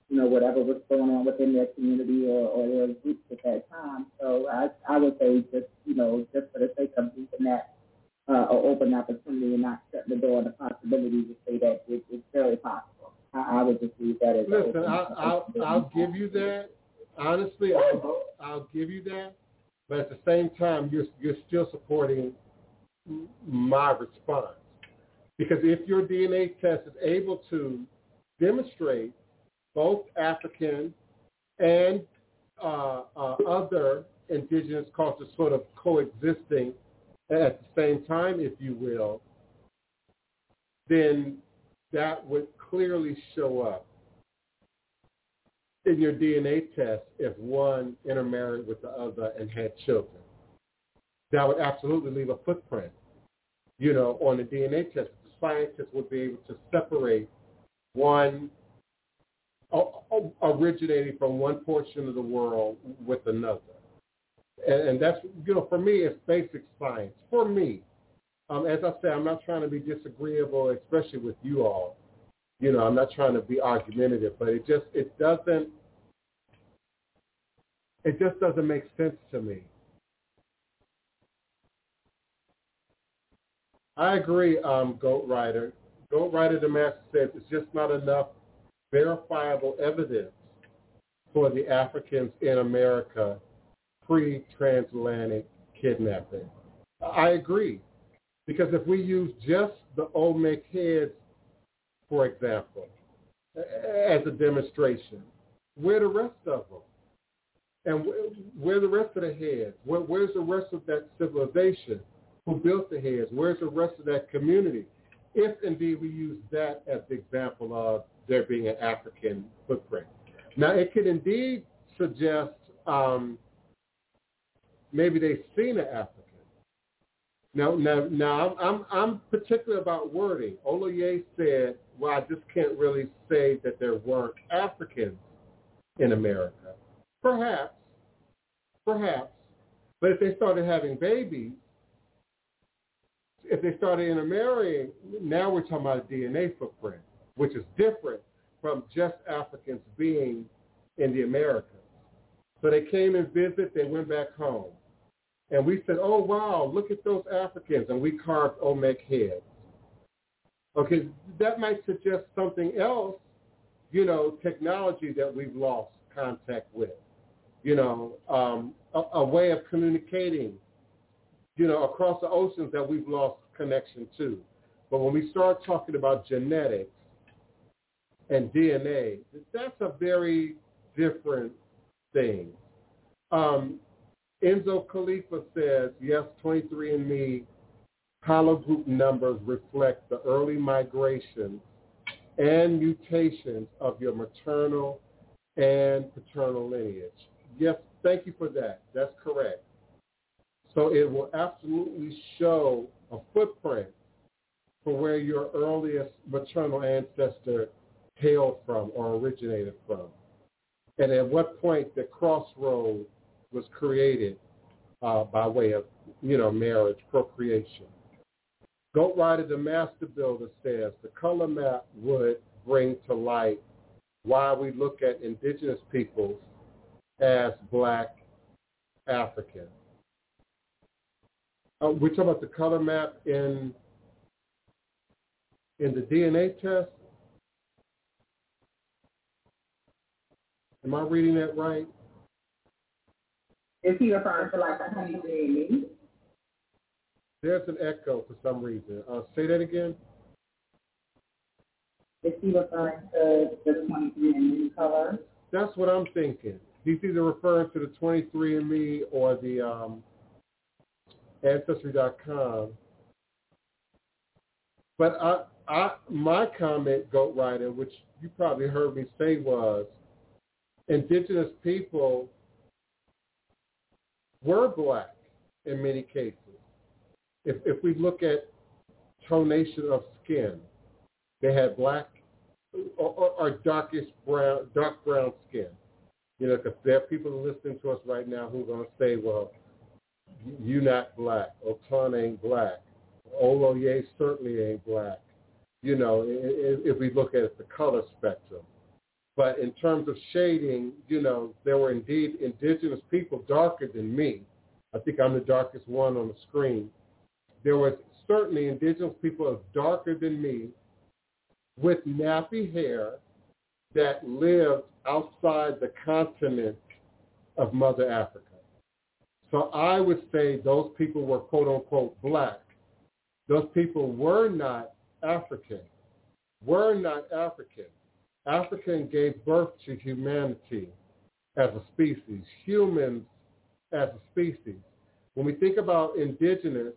you know whatever was going on within their community or, or their groups at that time. So I I would say just you know just for the sake of keeping that uh, an open opportunity and not shutting the door on the possibility to say that it, it's very possible. I, I would just leave that as Listen, open I'll, I'll, I'll give you that. Honestly, I'll, I'll give you that. But at the same time, you're, you're still supporting my response. Because if your DNA test is able to demonstrate both African and uh, uh, other indigenous cultures sort of coexisting at the same time, if you will, then that would clearly show up in your DNA test if one intermarried with the other and had children. That would absolutely leave a footprint, you know, on the DNA test. The scientists would be able to separate one originating from one portion of the world with another. And, and that's, you know, for me, it's basic science. For me, um, as I say, I'm not trying to be disagreeable, especially with you all. You know, I'm not trying to be argumentative, but it just it doesn't it just doesn't make sense to me. I agree, um, Goat Rider. Goat Rider the says it's just not enough verifiable evidence for the Africans in America pre-transatlantic kidnapping. I agree. Because if we use just the Olmec heads, for example, as a demonstration, where the rest of them? And wh- where the rest of the heads? Where, where's the rest of that civilization? Who built the heads? Where's the rest of that community? If indeed we use that as the example of there being an African footprint. Now it could indeed suggest um, maybe they've seen an African. Now, now, now, I'm, I'm, I'm particular about wording. Oloye said, well, I just can't really say that there weren't Africans in America. Perhaps, perhaps. But if they started having babies, if they started intermarrying, now we're talking about DNA footprint, which is different from just Africans being in the Americas. So they came and visited, they went back home. And we said, oh, wow, look at those Africans. And we carved Olmec heads. Okay, that might suggest something else, you know, technology that we've lost contact with, you know, um, a, a way of communicating, you know, across the oceans that we've lost connection to. But when we start talking about genetics, and DNA, that's a very different thing. Um, Enzo Khalifa says, yes, 23andMe haplogroup numbers reflect the early migration and mutations of your maternal and paternal lineage. Yes, thank you for that. That's correct. So it will absolutely show a footprint for where your earliest maternal ancestor hailed from or originated from. And at what point the crossroad was created uh, by way of, you know, marriage, procreation. Goat Rider, the master builder, says the color map would bring to light why we look at indigenous peoples as black African. Uh, we're talking about the color map in in the DNA test. Am I reading that right? Is he referring to like the honey? There's an echo for some reason. Uh, say that again. Is he referring to the 23andMe color? That's what I'm thinking. He's either referring to the 23andMe or the um, Ancestry.com. But I, I, my comment, Goat Rider, which you probably heard me say was, indigenous people were black in many cases. If, if we look at tonation of skin, they had black or, or, or darkest brown, dark brown skin. You know, because there are people listening to us right now who are going to say, well, you not black. Otun ain't black. Oloye certainly ain't black. You know, if, we look at the color spectrum. But in terms of shading, you know, there were indeed indigenous people darker than me. I think I'm the darkest one on the screen. There was certainly indigenous people darker than me with nappy hair that lived outside the continent of Mother Africa. So I would say those people were quote unquote black. Those people were not African, were not African. African gave birth to humanity as a species, humans as a species. When we think about indigenous,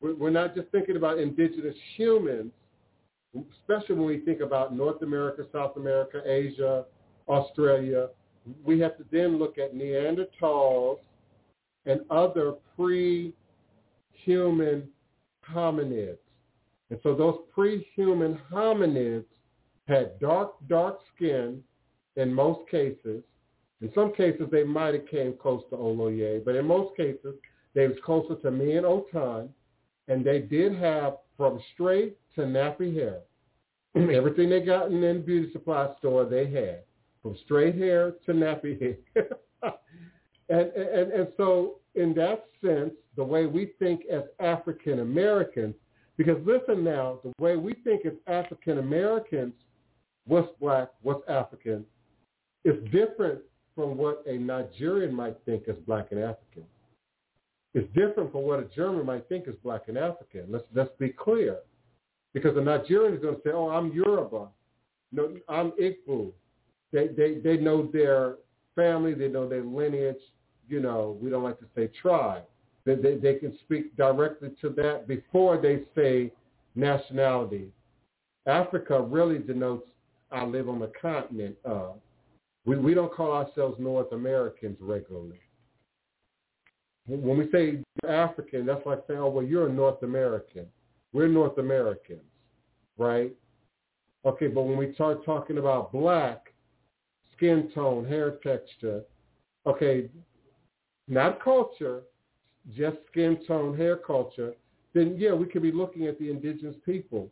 we're not just thinking about indigenous humans, especially when we think about North America, South America, Asia, Australia. We have to then look at Neanderthals and other pre-human hominids. And so those pre-human hominids had dark, dark skin in most cases. In some cases, they might have came close to Oloye, but in most cases, they was closer to me and Otun, and they did have from straight to nappy hair. Everything they got in the beauty supply store, they had from straight hair to nappy hair. and, and, and so in that sense, the way we think as African Americans, because listen now, the way we think as African Americans, what's black, what's African, is different from what a Nigerian might think as black and African. It's different from what a German might think as black and African. Let's let's be clear, because a Nigerian is going to say, "Oh, I'm Yoruba, no, I'm Igbo." They they they know their family, they know their lineage. You know, we don't like to say tribe. They they, they can speak directly to that before they say nationality. Africa really denotes I live on the continent of. We, we don't call ourselves North Americans regularly. When we say African, that's like saying, oh, well, you're a North American. We're North Americans, right? Okay, but when we start talking about black, skin tone, hair texture, okay, not culture, just skin tone, hair culture, then yeah, we could be looking at the indigenous people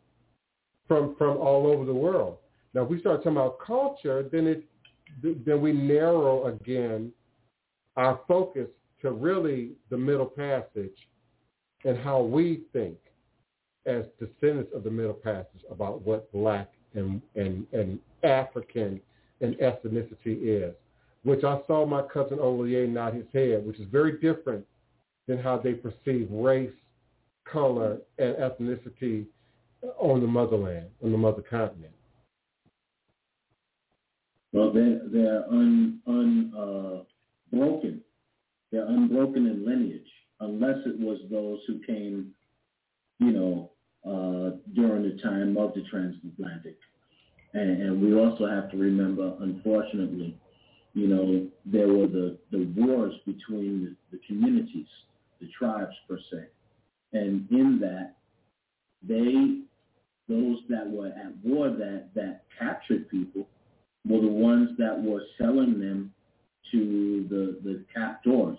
from from all over the world. Now, if we start talking about culture, then it then we narrow again our focus to really the Middle Passage and how we think as descendants of the Middle Passage about what black and, and, and African and ethnicity is, which I saw my cousin Oloye nod his head, which is very different than how they perceive race, color, and ethnicity on the motherland, on the mother continent. Well, they're they're un un uh, broken. They're unbroken in lineage, unless it was those who came, you know, uh, during the time of the transatlantic. And, and we also have to remember, unfortunately, you know, there were the, the wars between the, the communities, the tribes per se. And in that, they, those that were at war that, that captured people were the ones that were selling them to the, the captors.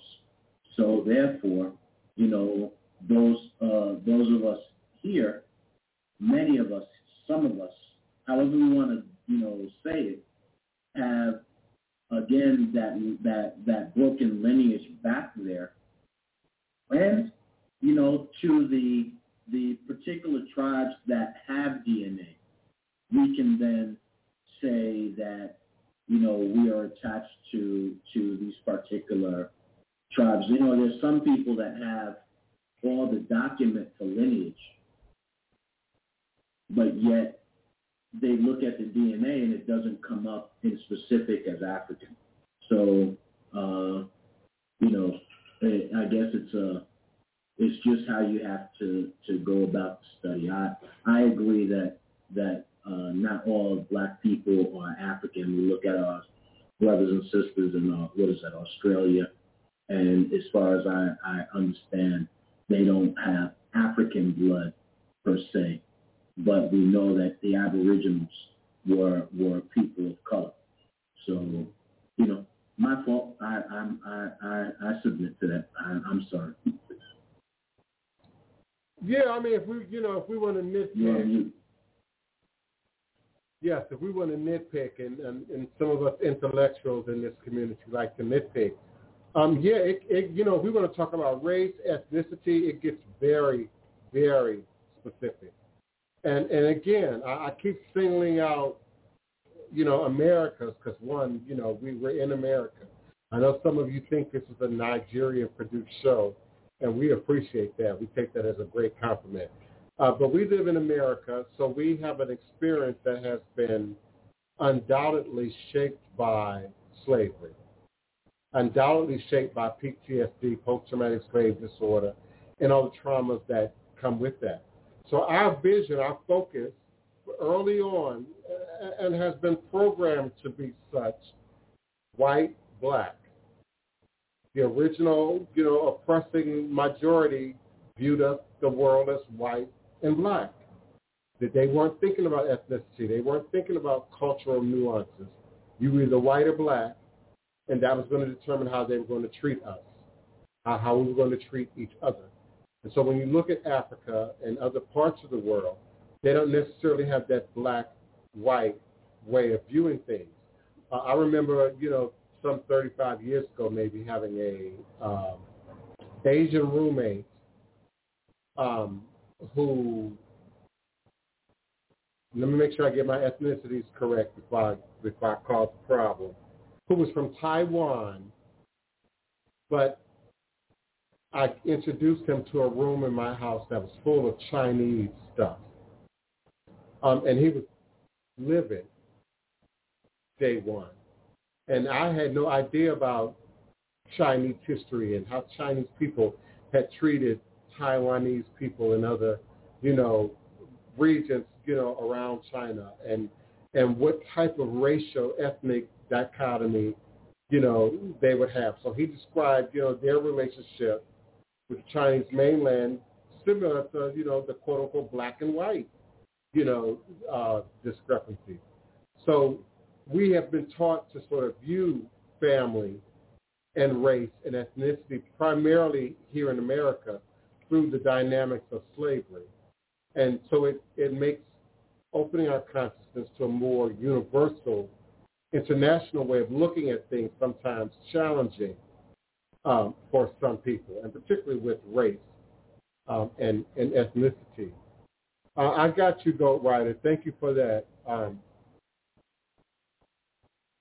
So therefore, you know, those, uh, those of us here, many of us, some of us, however we want to, you know, say it, have again that that that broken lineage back there, and you know, to the the particular tribes that have DNA, we can then say that you know we are attached to to these particular tribes. You know, there's some people that have all the document for lineage, but yet they look at the DNA and it doesn't come up in specific as African. So, uh, you know, I guess it's a, it's just how you have to, to go about the study. I, I agree that, that uh, not all black people are African. We look at our brothers and sisters in, uh, what is that, Australia. And as far as I, I understand, they don't have African blood per se but we know that the Aboriginals were were people of color. So, you know, my fault. I I'm, I I I submit to that. I, I'm sorry. Yeah, I mean, if we you know if we want to nitpick, yes, if we want to nitpick, and, and and some of us intellectuals in this community like to nitpick. Um, yeah, it, it you know if we want to talk about race, ethnicity, it gets very, very specific. And and again, I, I keep singling out, you know, Americas because one, you know, we were in America. I know some of you think this is a Nigerian produced show, and we appreciate that. We take that as a great compliment. Uh, but we live in America, so we have an experience that has been undoubtedly shaped by slavery, undoubtedly shaped by PTSD, post-traumatic slave disorder, and all the traumas that come with that. So our vision, our focus early on, and has been programmed to be such, white, black. The original, you know, oppressing majority viewed us, the world as white and black. That they weren't thinking about ethnicity. They weren't thinking about cultural nuances. You were either white or black, and that was going to determine how they were going to treat us, how we were going to treat each other. And so when you look at Africa and other parts of the world, they don't necessarily have that black-white way of viewing things. Uh, I remember, you know, some 35 years ago maybe having a um, Asian roommate um, who, let me make sure I get my ethnicities correct before I, before I cause a problem, who was from Taiwan, but I introduced him to a room in my house that was full of Chinese stuff. Um, and he was living day one. And I had no idea about Chinese history and how Chinese people had treated Taiwanese people in other, you know, regions, you know, around China and and what type of racial ethnic dichotomy, you know, they would have. So he described, you know, their relationship with Chinese mainland, similar to, you know, the quote unquote black and white, you know, uh, discrepancy. So we have been taught to sort of view family and race and ethnicity primarily here in America through the dynamics of slavery. And so it, it makes opening our consciousness to a more universal, international way of looking at things sometimes challenging um, for some people, and particularly with race um, and, and ethnicity. Uh, I got you, Goat Rider. Thank you for that. Um,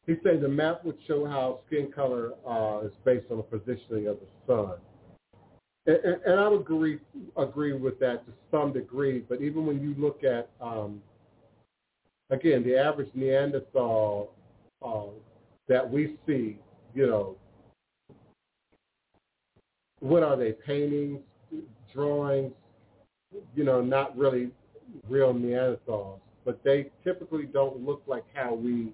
he said the map would show how skin color uh, is based on the positioning of the sun. And, and, I would agree agree with that to some degree. But even when you look at, um, again, the average Neanderthal uh, that we see, you know, what are they, paintings, drawings, you know, not really real Neanderthals, but they typically don't look like how we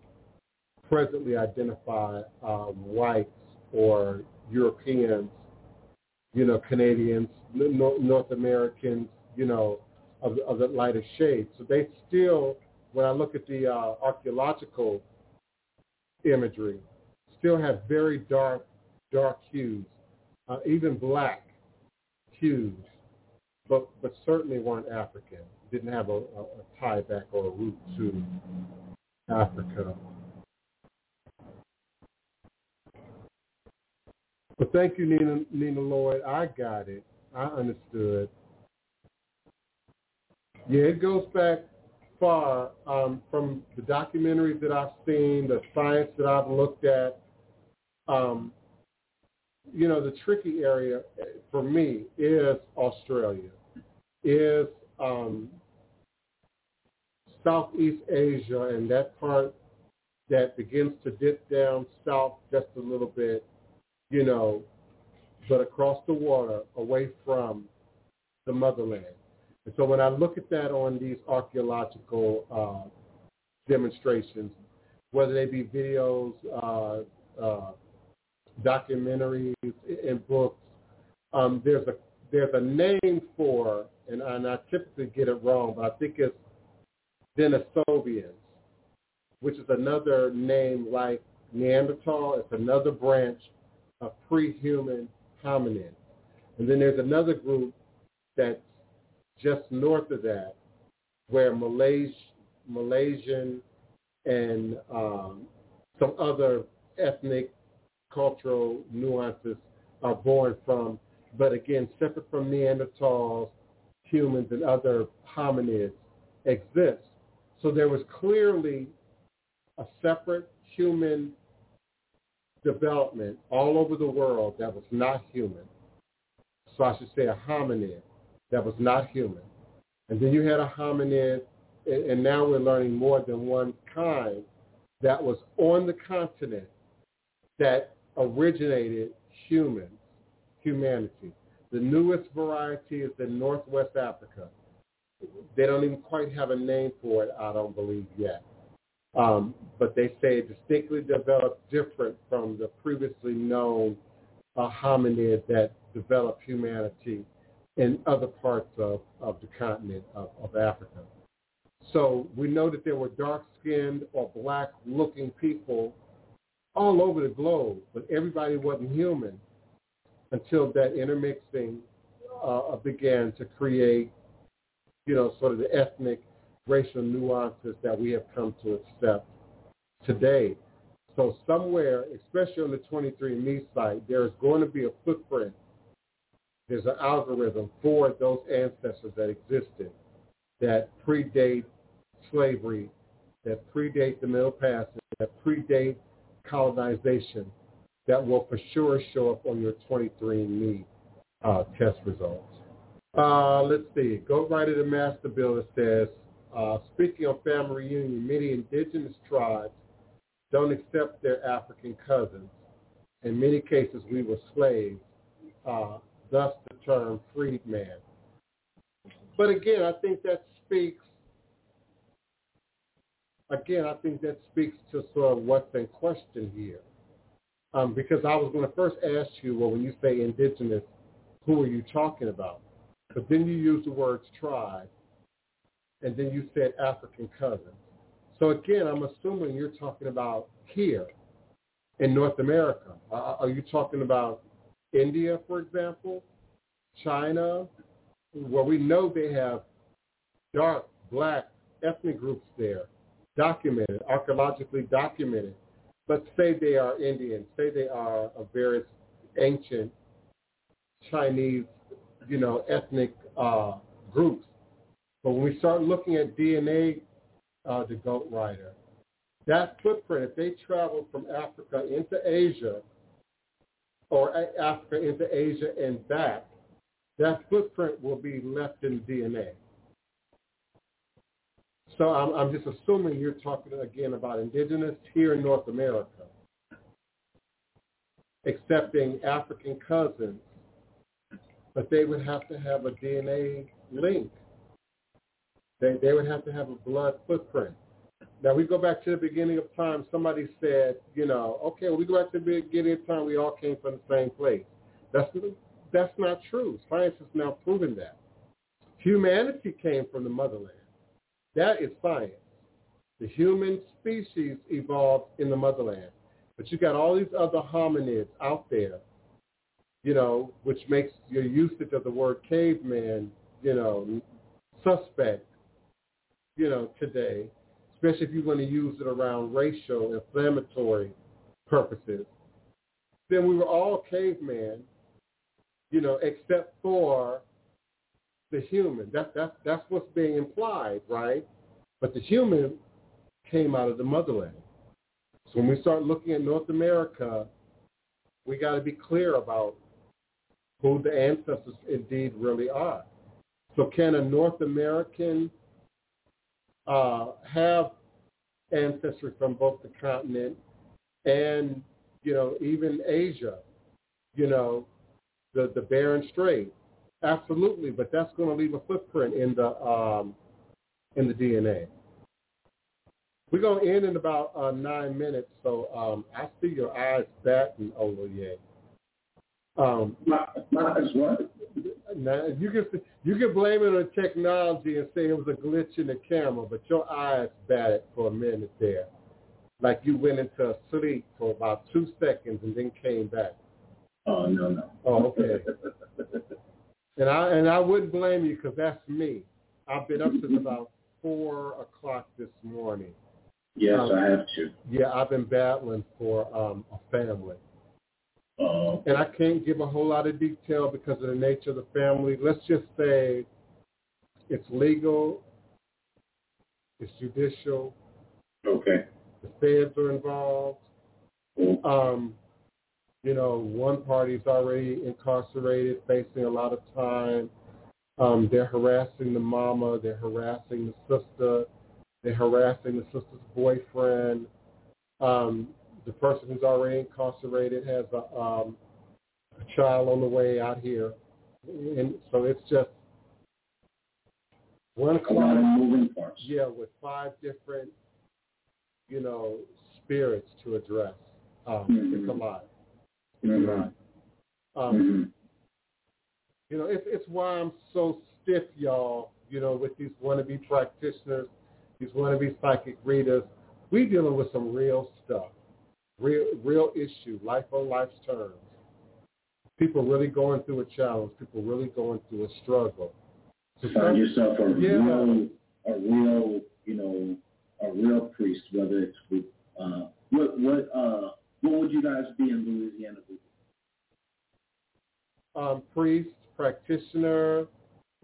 presently identify uh, whites or Europeans, you know, Canadians, North Americans, you know, of, of the lighter shade. So they still, when I look at the uh, archaeological imagery, still have very dark, dark hues, uh, even black hues, but but certainly weren't African. Didn't have a, a, a tie back or a root to Africa. But thank you, Nina, Nina Lloyd. I got it. I understood. Yeah, it goes back far um, from the documentaries that I've seen, the science that I've looked at. Um, you know, the tricky area for me is Australia, is um, Southeast Asia and that part that begins to dip down south just a little bit, you know, but across the water away from the motherland. And so when I look at that on these archaeological uh, demonstrations, whether they be videos, uh, uh, documentaries, and books, um, there's a there's a name for, and, and I typically get it wrong, but I think it's Denisovians, which is another name like Neanderthal. It's another branch of pre-human hominin. And then there's another group that's just north of that, where Malaysia, Malaysian and um, some other ethnic, cultural nuances are born from, but again, separate from Neanderthals, humans, and other hominids exist. So there was clearly a separate human development all over the world that was not human. So I should say a hominid that was not human. And then you had a hominid, and now we're learning more than one kind that was on the continent that originated humans, humanity. The newest variety is in Northwest Africa. They don't even quite have a name for it, I don't believe yet. Um, but they say it distinctly developed different from the previously known uh, hominid that developed humanity in other parts of, of the continent of, of Africa. So we know that there were dark-skinned or black-looking people all over the globe, but everybody wasn't human until that intermixing uh, began to create, you know, sort of the ethnic, racial nuances that we have come to accept today. So somewhere, especially on the 23andMe site, there is going to be a footprint there's an algorithm for those ancestors that existed that predate slavery, that predate the Middle Passage, that predate colonization, that will for sure show up on your 23andMe uh, test results. Uh, let's see. Goat Rider to the Master bill. Builder says, uh, speaking of family reunion, many indigenous tribes don't accept their African cousins. In many cases, we were slaves. Uh, thus the term freedman. But again, I think that speaks, again, I think that speaks to sort of what's in question here. Um, because I was going to first ask you, well, when you say indigenous, who are you talking about? But then you use the words tribe, and then you said African cousins. So again, I'm assuming you're talking about here in North America. Uh, are you talking about India, for example, China, where we know they have dark, black ethnic groups there, documented, archaeologically documented, but say they are Indian, say they are of various ancient Chinese, you know, ethnic uh, groups. But when we start looking at DNA, uh, the goat rider, that footprint, if they travel from Africa into Asia, or Africa into Asia and back, that footprint will be left in DNA. So I'm, I'm just assuming you're talking again about indigenous here in North America, accepting African cousins, but they would have to have a DNA link. They, they would have to have a blood footprint. Now we go back to the beginning of time. Somebody said, you know, okay, we go back to the beginning of time. We all came from the same place. That's that's not true. Science has now proven that. Humanity came from the motherland. That is science. The human species evolved in the motherland. But you got all these other hominids out there, you know, which makes your usage of the word caveman, you know, suspect, you know, today, especially if you want to use it around racial, inflammatory purposes. Then we were all caveman, you know, except for the human. That's that's that's what's being implied, right? But the human came out of the motherland. So when we start looking at North America, we got to be clear about who the ancestors indeed really are. So can a North American uh, have ancestry from both the continent and, you know, even Asia, you know, the, the Bering Strait? Absolutely, but that's going to leave a footprint in the um, in the DNA. We're going to end in about uh, nine minutes, so um, I see your eyes batting, Oloye. Um, My, my eyes what? now you can you can blame it on technology and say it was a glitch in the camera, but your eyes batted for a minute there, like you went into sleep for about two seconds and then came back. Oh no no. Oh, okay. And I and I wouldn't blame you because that's me. I've been up since about four o'clock this morning. yes, Um, I have to. Yeah, I've been battling for um, a family, Oh, and I can't give a whole lot of detail because of the nature of the family. Let's just say it's legal, it's judicial, okay. the feds are involved. Um, you know, one party's already incarcerated, facing a lot of time. Um, they're harassing the mama, they're harassing the sister, they're harassing the sister's boyfriend. Um, the person who's already incarcerated has a, um, a child on the way out here, and so it's just one lot of moving parts. Yeah, with five different, you know, spirits to address. Um, Mhm. It's a lot. Mhm. lot. Um, Mhm. You know, it's it's why I'm so stiff, y'all. You know, with these wannabe practitioners, these wannabe psychic readers, we dealing with some real stuff, real real issue, life on life's terms. People really going through a challenge. People really going through a struggle. So Find yourself a Yeah. real, a real, you know, a real priest. Whether it's with, uh, what, what, uh, what would you guys be in Louisiana? um, priest, practitioner.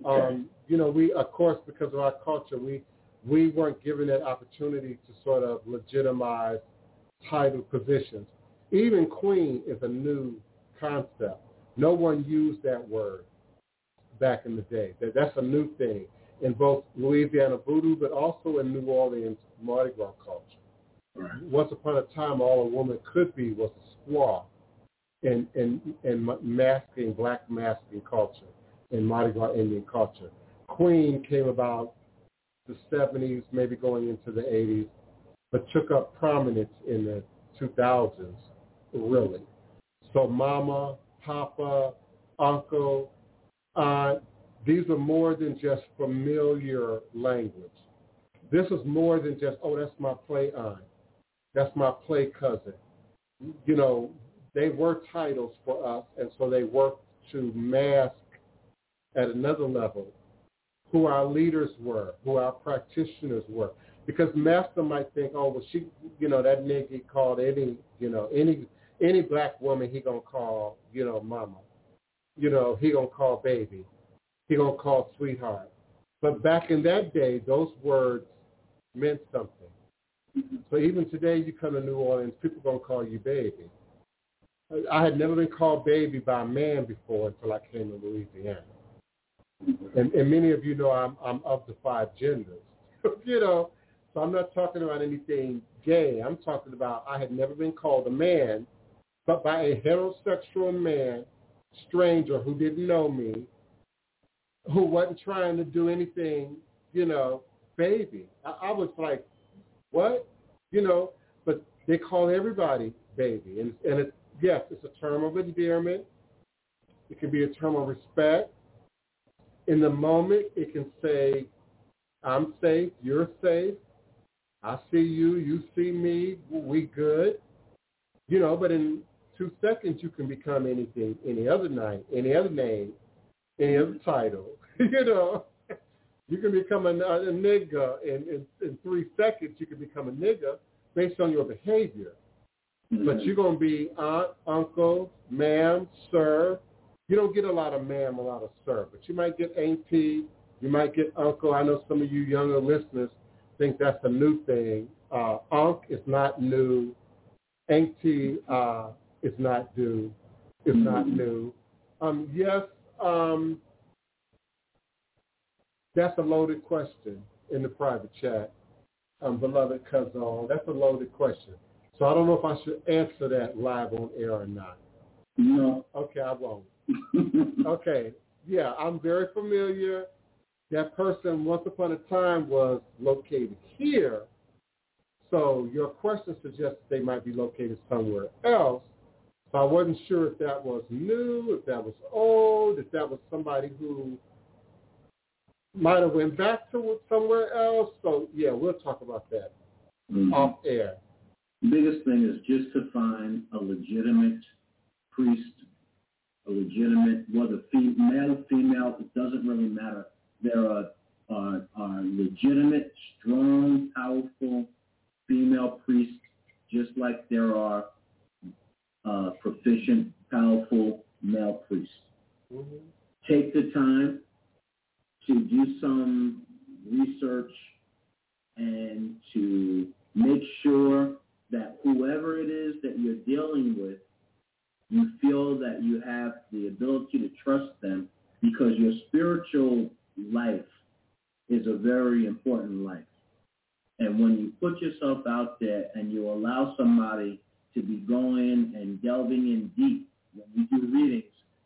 Um, you know, we of course because of our culture, we we weren't given that opportunity to sort of legitimize title positions. Even queen is a new concept. No one used that word back in the day. That that's a new thing in both Louisiana voodoo, but also in New Orleans Mardi Gras culture. Right. Once upon a time, all a woman could be was a squaw in in in masking black masking culture in Mardi Gras Indian culture. Queen came about the 70s, maybe going into the 80s, but took up prominence in the 2000s, really. So mama, papa, uncle, aunt, these are more than just familiar language. This is more than just, oh, that's my play aunt. That's my play cousin. You know, they were titles for us, and so they worked to mask at another level who our leaders were, who our practitioners were. Because master might think, oh, well, she, you know, that nigga called any, you know, any any black woman he gonna call, you know, mama. You know, he gonna call baby. He gonna call sweetheart. But back in that day, those words meant something. Mm-hmm. So even today, you come to New Orleans, people gonna call you baby. I had never been called baby by a man before until I came to Louisiana. Mm-hmm. And, and many of you know I'm, I'm of the five genders. you know, so I'm not talking about anything gay. I'm talking about I had never been called a man, but by a heterosexual man, stranger who didn't know me, who wasn't trying to do anything, you know, baby. I, I was like, what? You know, but they call everybody baby. And, and it, yes, it's a term of endearment. It can be a term of respect. In the moment, it can say, I'm safe, you're safe, I see you, you see me, we good. You know, but in two seconds you can become anything, any other name, any other name, any other title. you know, you can become a, a nigga in, in, in three seconds. You can become a nigga based on your behavior. Mm-hmm. But you're going to be aunt, uncle, ma'am, sir. You don't get a lot of ma'am, a lot of sir, but you might get auntie, you might get uncle. I know some of you younger listeners think that's a new thing. Uh, Unc is not new. Auntie uh, is not new. Is mm-hmm. not new. Um, yes, um, that's a loaded question in the private chat, um, beloved cousin. That's a loaded question. So I don't know if I should answer that live on air or not. No. Okay, I won't. okay. Yeah, I'm very familiar that person once upon a time was located here. So your question suggests they might be located somewhere else. So I wasn't sure if that was new, if that was old, if that was somebody who might have went back to somewhere else. So yeah, we'll talk about that mm-hmm. off air. The biggest thing is just to find a legitimate priest, a legitimate, whether male or female, it doesn't really matter there are, are, are legitimate, strong, powerful female priests, just like there are uh, proficient, powerful male priests. Mm-hmm. Take the time to do some research and to make sure that whoever it is that you're dealing with, you feel that you have the ability to trust them because your spiritual life is a very important life. And when you put yourself out there and you allow somebody to be going and delving in deep, when we do readings,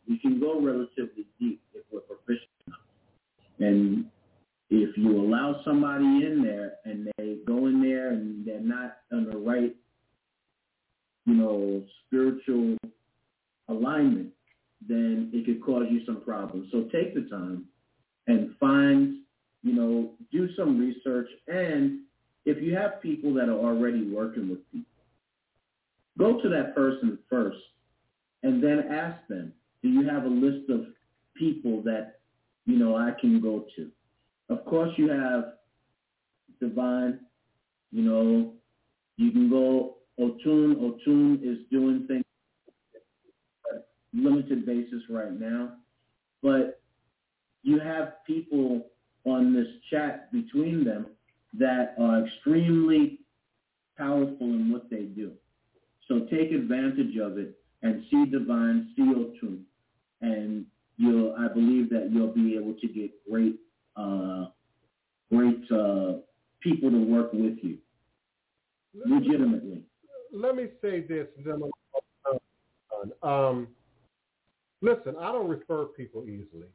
we can go relatively deep if we're proficient. And if you allow somebody in there and they go in there and they're not on the right, you know, spiritual alignment, then it could cause you some problems. So take the time and find, you know, do some research. And if you have people that are already working with people, go to that person first and then ask them, do you have a list of people that, you know, I can go to? Of course you have Divine, you know, you can go Otun. Otun is doing things limited basis right now. But you have people on this chat between them that are extremely powerful in what they do. So take advantage of it and see divine, see Otun, and you'll. I believe that you'll be able to get great, uh, great uh, people to work with you, legitimately. Let me say this, um, listen, I don't refer people easily.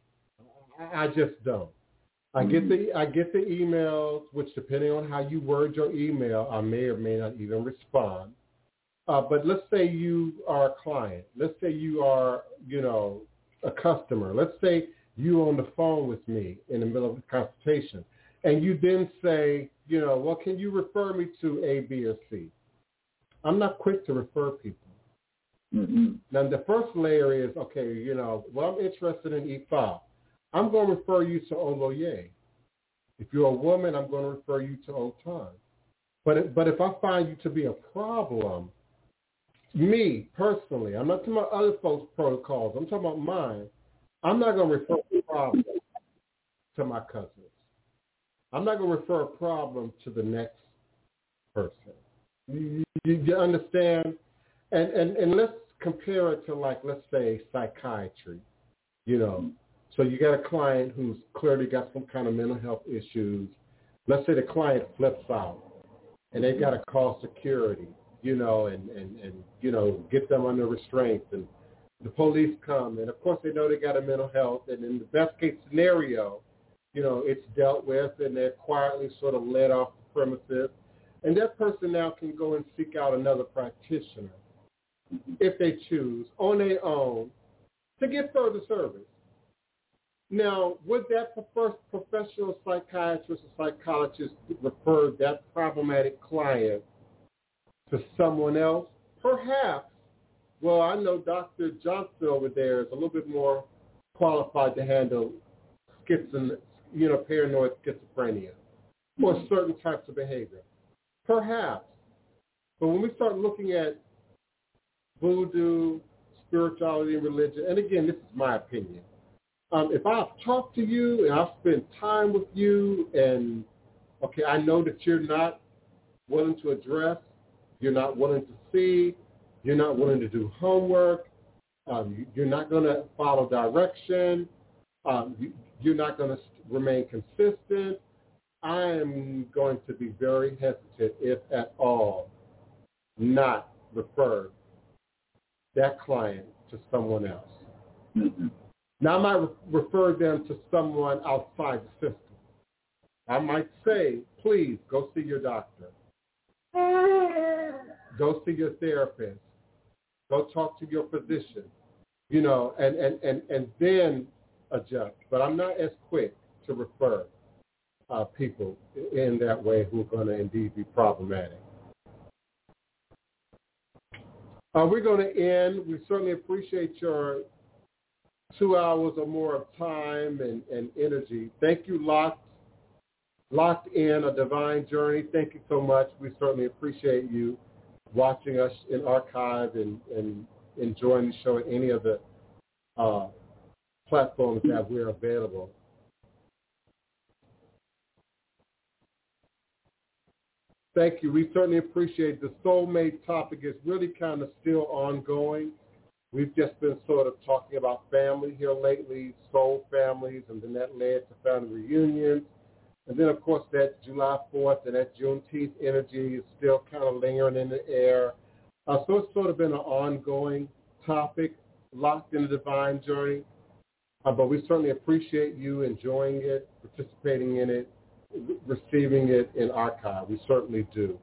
I just don't. I get the I get the emails, which depending on how you word your email, I may or may not even respond. Uh, but let's say you are a client. Let's say you are, you know, a customer. Let's say you on the phone with me in the middle of a consultation, and you then say, you know, well, can you refer me to A, B, or C? I'm not quick to refer people. Mm-hmm. Now, the first layer is, okay, you know, well, I'm interested in Ifa. I'm going to refer you to Oloye. If you're a woman, I'm going to refer you to Otun. But but if I find you to be a problem, me personally, I'm not talking about other folks' protocols. I'm talking about mine. I'm not going to refer a problem to my cousins. I'm not going to refer a problem to the next person. You, you, understand? And, and and let's compare it to like let's say psychiatry. You know, so you got a client who's clearly got some kind of mental health issues. let's say the client flips out and they've got to call security, you know, and, and, and, you know, get them under restraint and the police come and of course they know they got a mental health and in the best case scenario, you know, it's dealt with and they're quietly sort of led off the premises. And that person now can go and seek out another practitioner if they choose on their own to get further service. Now, would that first professional psychiatrist or psychologist refer that problematic client to someone else? Perhaps. Well, I know Dr. Johnson over there is a little bit more qualified to handle schizophrenia, you know, paranoid schizophrenia or certain types of behavior. Perhaps. But when we start looking at voodoo, spirituality, and religion, and again, this is my opinion. Um, if I've talked to you and I've spent time with you and, okay, I know that you're not willing to address, you're not willing to see, you're not willing to do homework, um, you're not going to follow direction, um, you, you're not going to remain consistent, I am going to be very hesitant, if at all, not refer that client to someone else. Mm-hmm. Now, I might re- refer them to someone outside the system. I might say, please go see your doctor. Go see your therapist. Go talk to your physician. You know, and, and, and, and then adjust. But I'm not as quick to refer uh, people in that way who are going to indeed be problematic. Uh, we're going to end. We certainly appreciate your two hours or more of time and, and energy. Thank you, Locked, Locked in, A Divine Journey. Thank you so much. We certainly appreciate you watching us in archive and, and enjoying the show at any of the uh, platforms that we're available. Thank you. We certainly appreciate the soulmate topic is really kind of still ongoing. We've just been sort of talking about family here lately, soul families, and then that led to family reunions. And then, of course, that July 4th and that Juneteenth energy is still kind of lingering in the air. Uh, so it's sort of been an ongoing topic, locked in the divine journey. Uh, but we certainly appreciate you enjoying it, participating in it, receiving it in archive. We certainly do.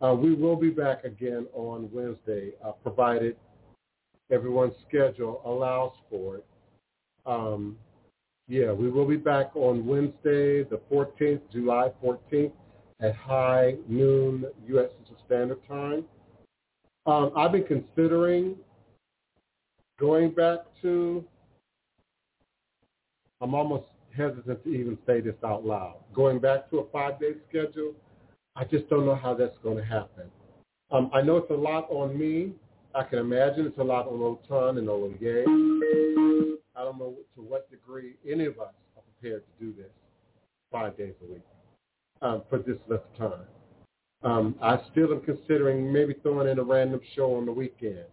Uh, we will be back again on Wednesday, uh, provided everyone's schedule allows for it. Um, yeah, we will be back on Wednesday, the 14th, July 14th, at high noon U.S. Standard Time. Um, I've been considering going back to, I'm almost hesitant to even say this out loud. Going back to a five-day schedule, I just don't know how that's going to happen. Um, I know it's a lot on me. I can imagine it's a lot on Otun and Oloye. I don't know to what degree any of us are prepared to do this five days a week um, for this length of time. Um, I still am considering maybe throwing in a random show on the weekend,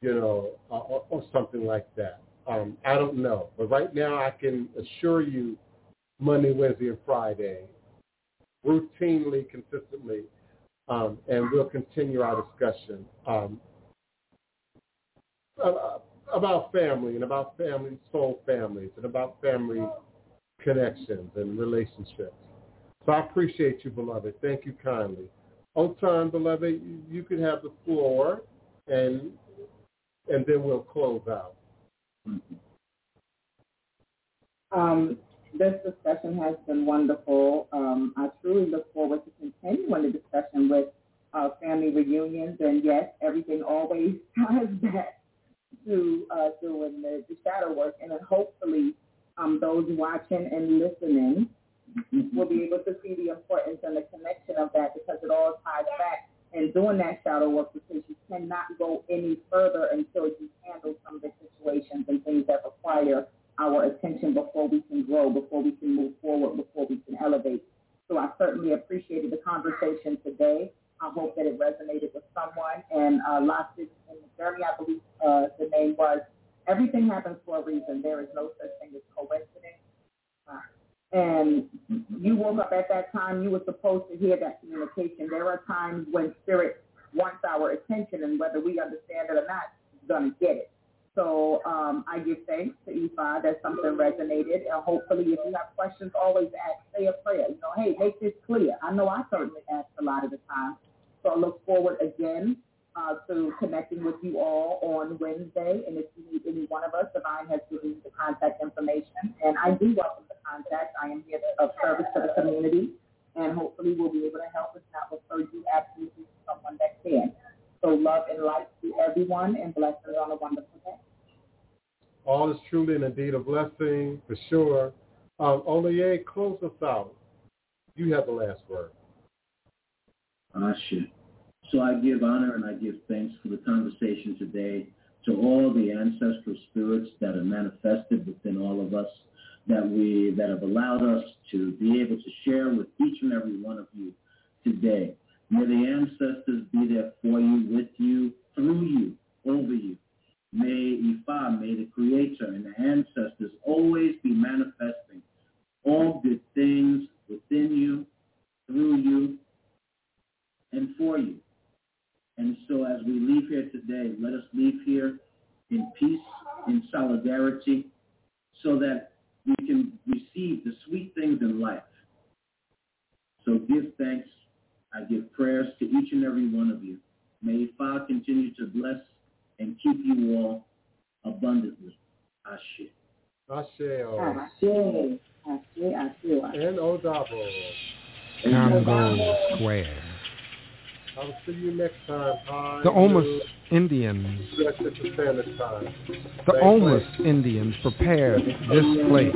you know, or, or something like that. Um, I don't know. But right now I can assure you Monday, Wednesday, and Friday, routinely, consistently, um, and we'll continue our discussion um, about family and about family, soul families, and about family connections and relationships. So I appreciate you, beloved. Thank you kindly. Otun, beloved, you can have the floor, and and then we'll close out. Um, this discussion has been wonderful. Um, I truly look forward to continuing the discussion with uh, family reunions. And yes, everything always ties back to uh, doing the, the, shadow work. And then hopefully um, those watching and listening will be able to see the importance and the connection of that because it all ties back and doing that shadow work because you cannot go any further until you handle some of the situations and things that require our attention before we can grow, before we can move forward, before we can elevate. So I certainly appreciated the conversation today. I hope that it resonated with someone. And uh, last in the journey, I believe uh, the name was Everything Happens for a Reason. There is no such thing as coincidence. Uh, and you woke up at that time, you were supposed to hear that communication. There are times when spirit wants our attention, and whether we understand it or not, going to get it. So um, I give thanks to Ifa that something resonated. And hopefully, if you have questions, always ask, say a prayer. You know, hey, make this clear. I know I certainly ask a lot of the time. So I look forward again uh, to connecting with you all on Wednesday. And if you need any one of us, Divine has given the contact information. And I do welcome the contact. I am here of service to the community. And hopefully we'll be able to help, if not refer you absolutely to someone that can. So love and light to everyone and blessings on a wonderful day. All is truly and indeed a blessing, for sure. Um, close us out. You have the last word. Shit. So I give honor and I give thanks for the conversation today to all the ancestral spirits that are manifested within all of us, that we that have allowed us to be able to share with each and every one of you today. May the ancestors be there for you, with you, through you, over you. May Ifa, may the Creator and the ancestors always be manifesting all good things within you, through you, and for you. And so as we leave here today, let us leave here in peace, in solidarity, so that we can receive the sweet things in life. So give thanks. I give prayers to each and every one of you. May Father continue to bless and keep you all abundantly. Ashe. Ashe. Ashe. Ashe. Ashe. And Odabo. Congo Square. I'll see you next time. Hi, The Houmas Indians, Central Standard Time. the Houmas Indians prepared this place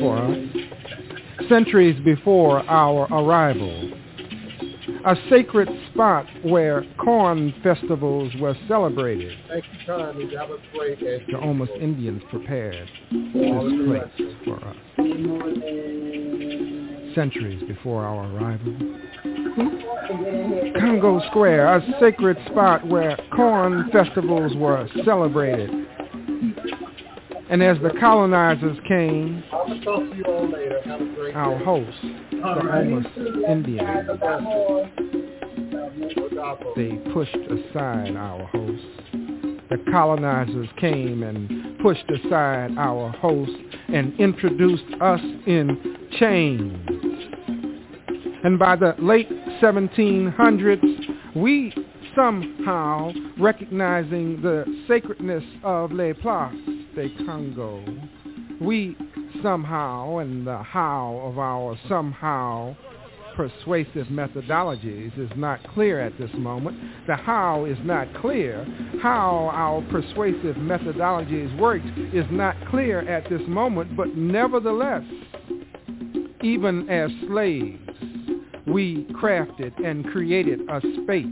for us centuries before our arrival. A sacred spot where corn festivals were celebrated. Thank you kindly. That was great. The. Houmas Indians prepared this place for us centuries before our arrival. Congo Square, a sacred spot where corn festivals were celebrated. And as the colonizers came, our hosts, the Houmas Indians, they pushed aside our hosts. The colonizers came and pushed aside our hosts and introduced us in chains. And by the late 1700s, we somehow, recognizing the sacredness of Les Places de Congo, we somehow, and the how of our somehow persuasive methodologies is not clear at this moment. The how is not clear. How our persuasive methodologies worked is not clear at this moment, but nevertheless, even as slaves, we crafted and created a space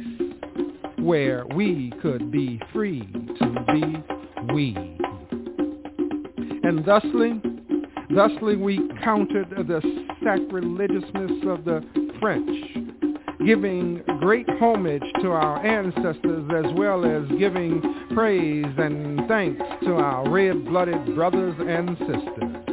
where we could be free to be we. And thusly, thusly we countered the sacrilegiousness of the French, giving great homage to our ancestors as well as giving praise and thanks to our red-blooded brothers and sisters.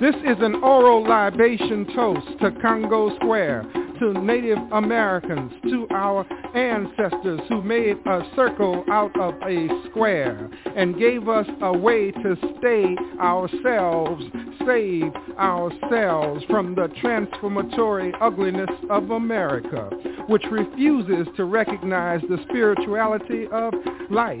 This is an oral libation toast to Congo Square, to Native Americans, to our ancestors who made a circle out of a square and gave us a way to stay ourselves, save ourselves from the transformatory ugliness of America, which refuses to recognize the spirituality of life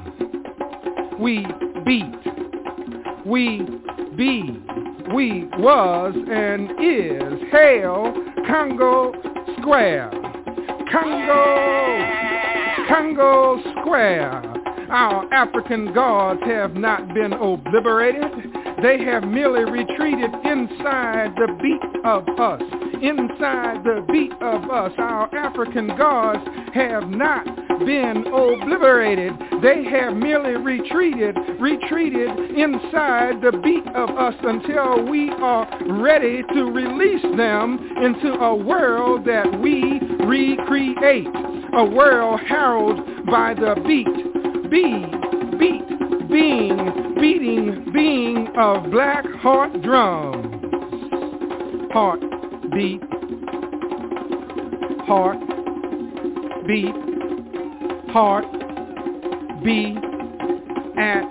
we beat, we be, we was and is. Hail Congo Square. Congo, Congo Square. Our African gods have not been obliterated. They have merely retreated inside the beat of us. Inside the beat of us, our African gods have not been obliterated. They have merely retreated, retreated inside the beat of us until we are ready to release them into a world that we recreate. A world heralded by the beat, beat, beat, being, beating, being of black heart drums. Heart, beat, heart, beat, heart, be at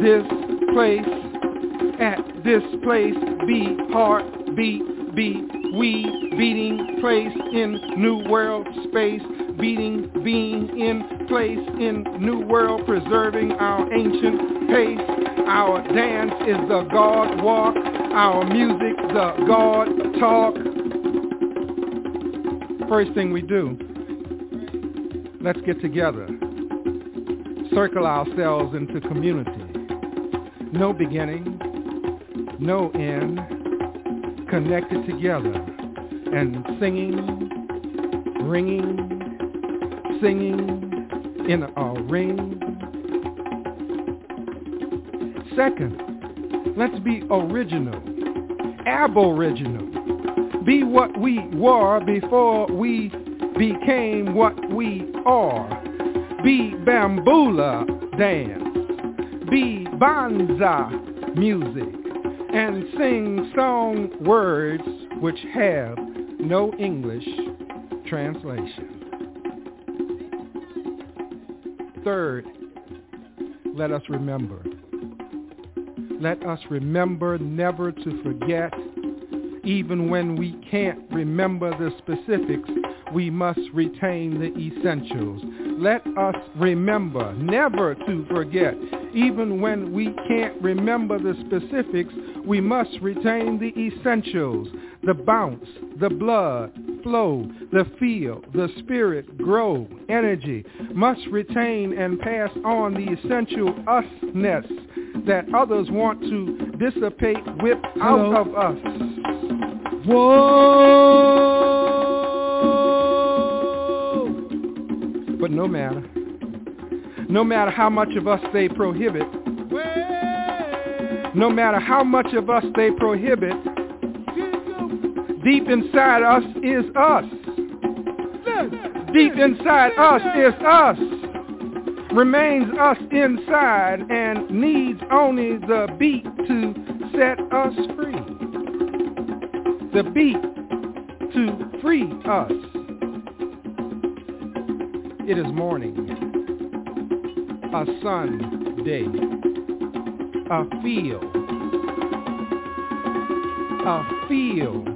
this place, at this place, be heart, beat, beat, we beating place in new world space, beating being in place in new world, preserving our ancient pace. Our dance is the God walk, our music the God talk. First thing we do, let's get together, circle ourselves into community. No beginning, no end, connected together and singing, ringing, singing in a ring. Second, let's be original, aboriginal. Be what we were before we became what we are. Be bambula dance. Be banza music. And sing song words which have no English translation. Third, let us remember. Let us remember never to forget even when we can't remember the specifics, we must retain the essentials. Let us remember never to forget. Even when we can't remember the specifics, we must retain the essentials. The bounce, the blood, flow, the feel, the spirit, grow, energy. Must retain and pass on the essential usness that others want to dissipate, whip out of us. Whoa! But no matter, no matter how much of us they prohibit, no matter how much of us they prohibit, deep inside us is us. Deep inside us is us. Remains us inside and needs only the beat to set us free. The beat to free us. It is morning, a sun day, a feel, a feel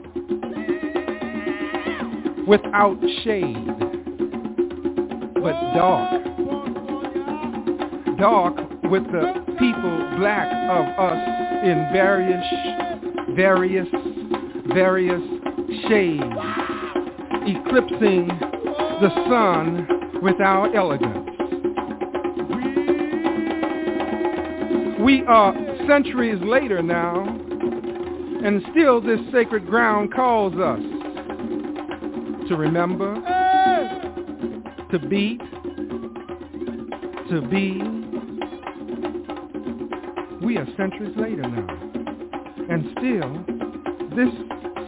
without shade, but dark, dark with the people black of us in various, various, various shades, eclipsing the sun with our elegance. We are centuries later now, and still this sacred ground calls us to remember, to beat, to be. We are centuries later now, and still this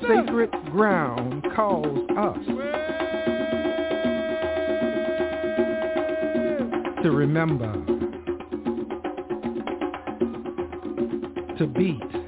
sacred ground calls us to remember, to beat,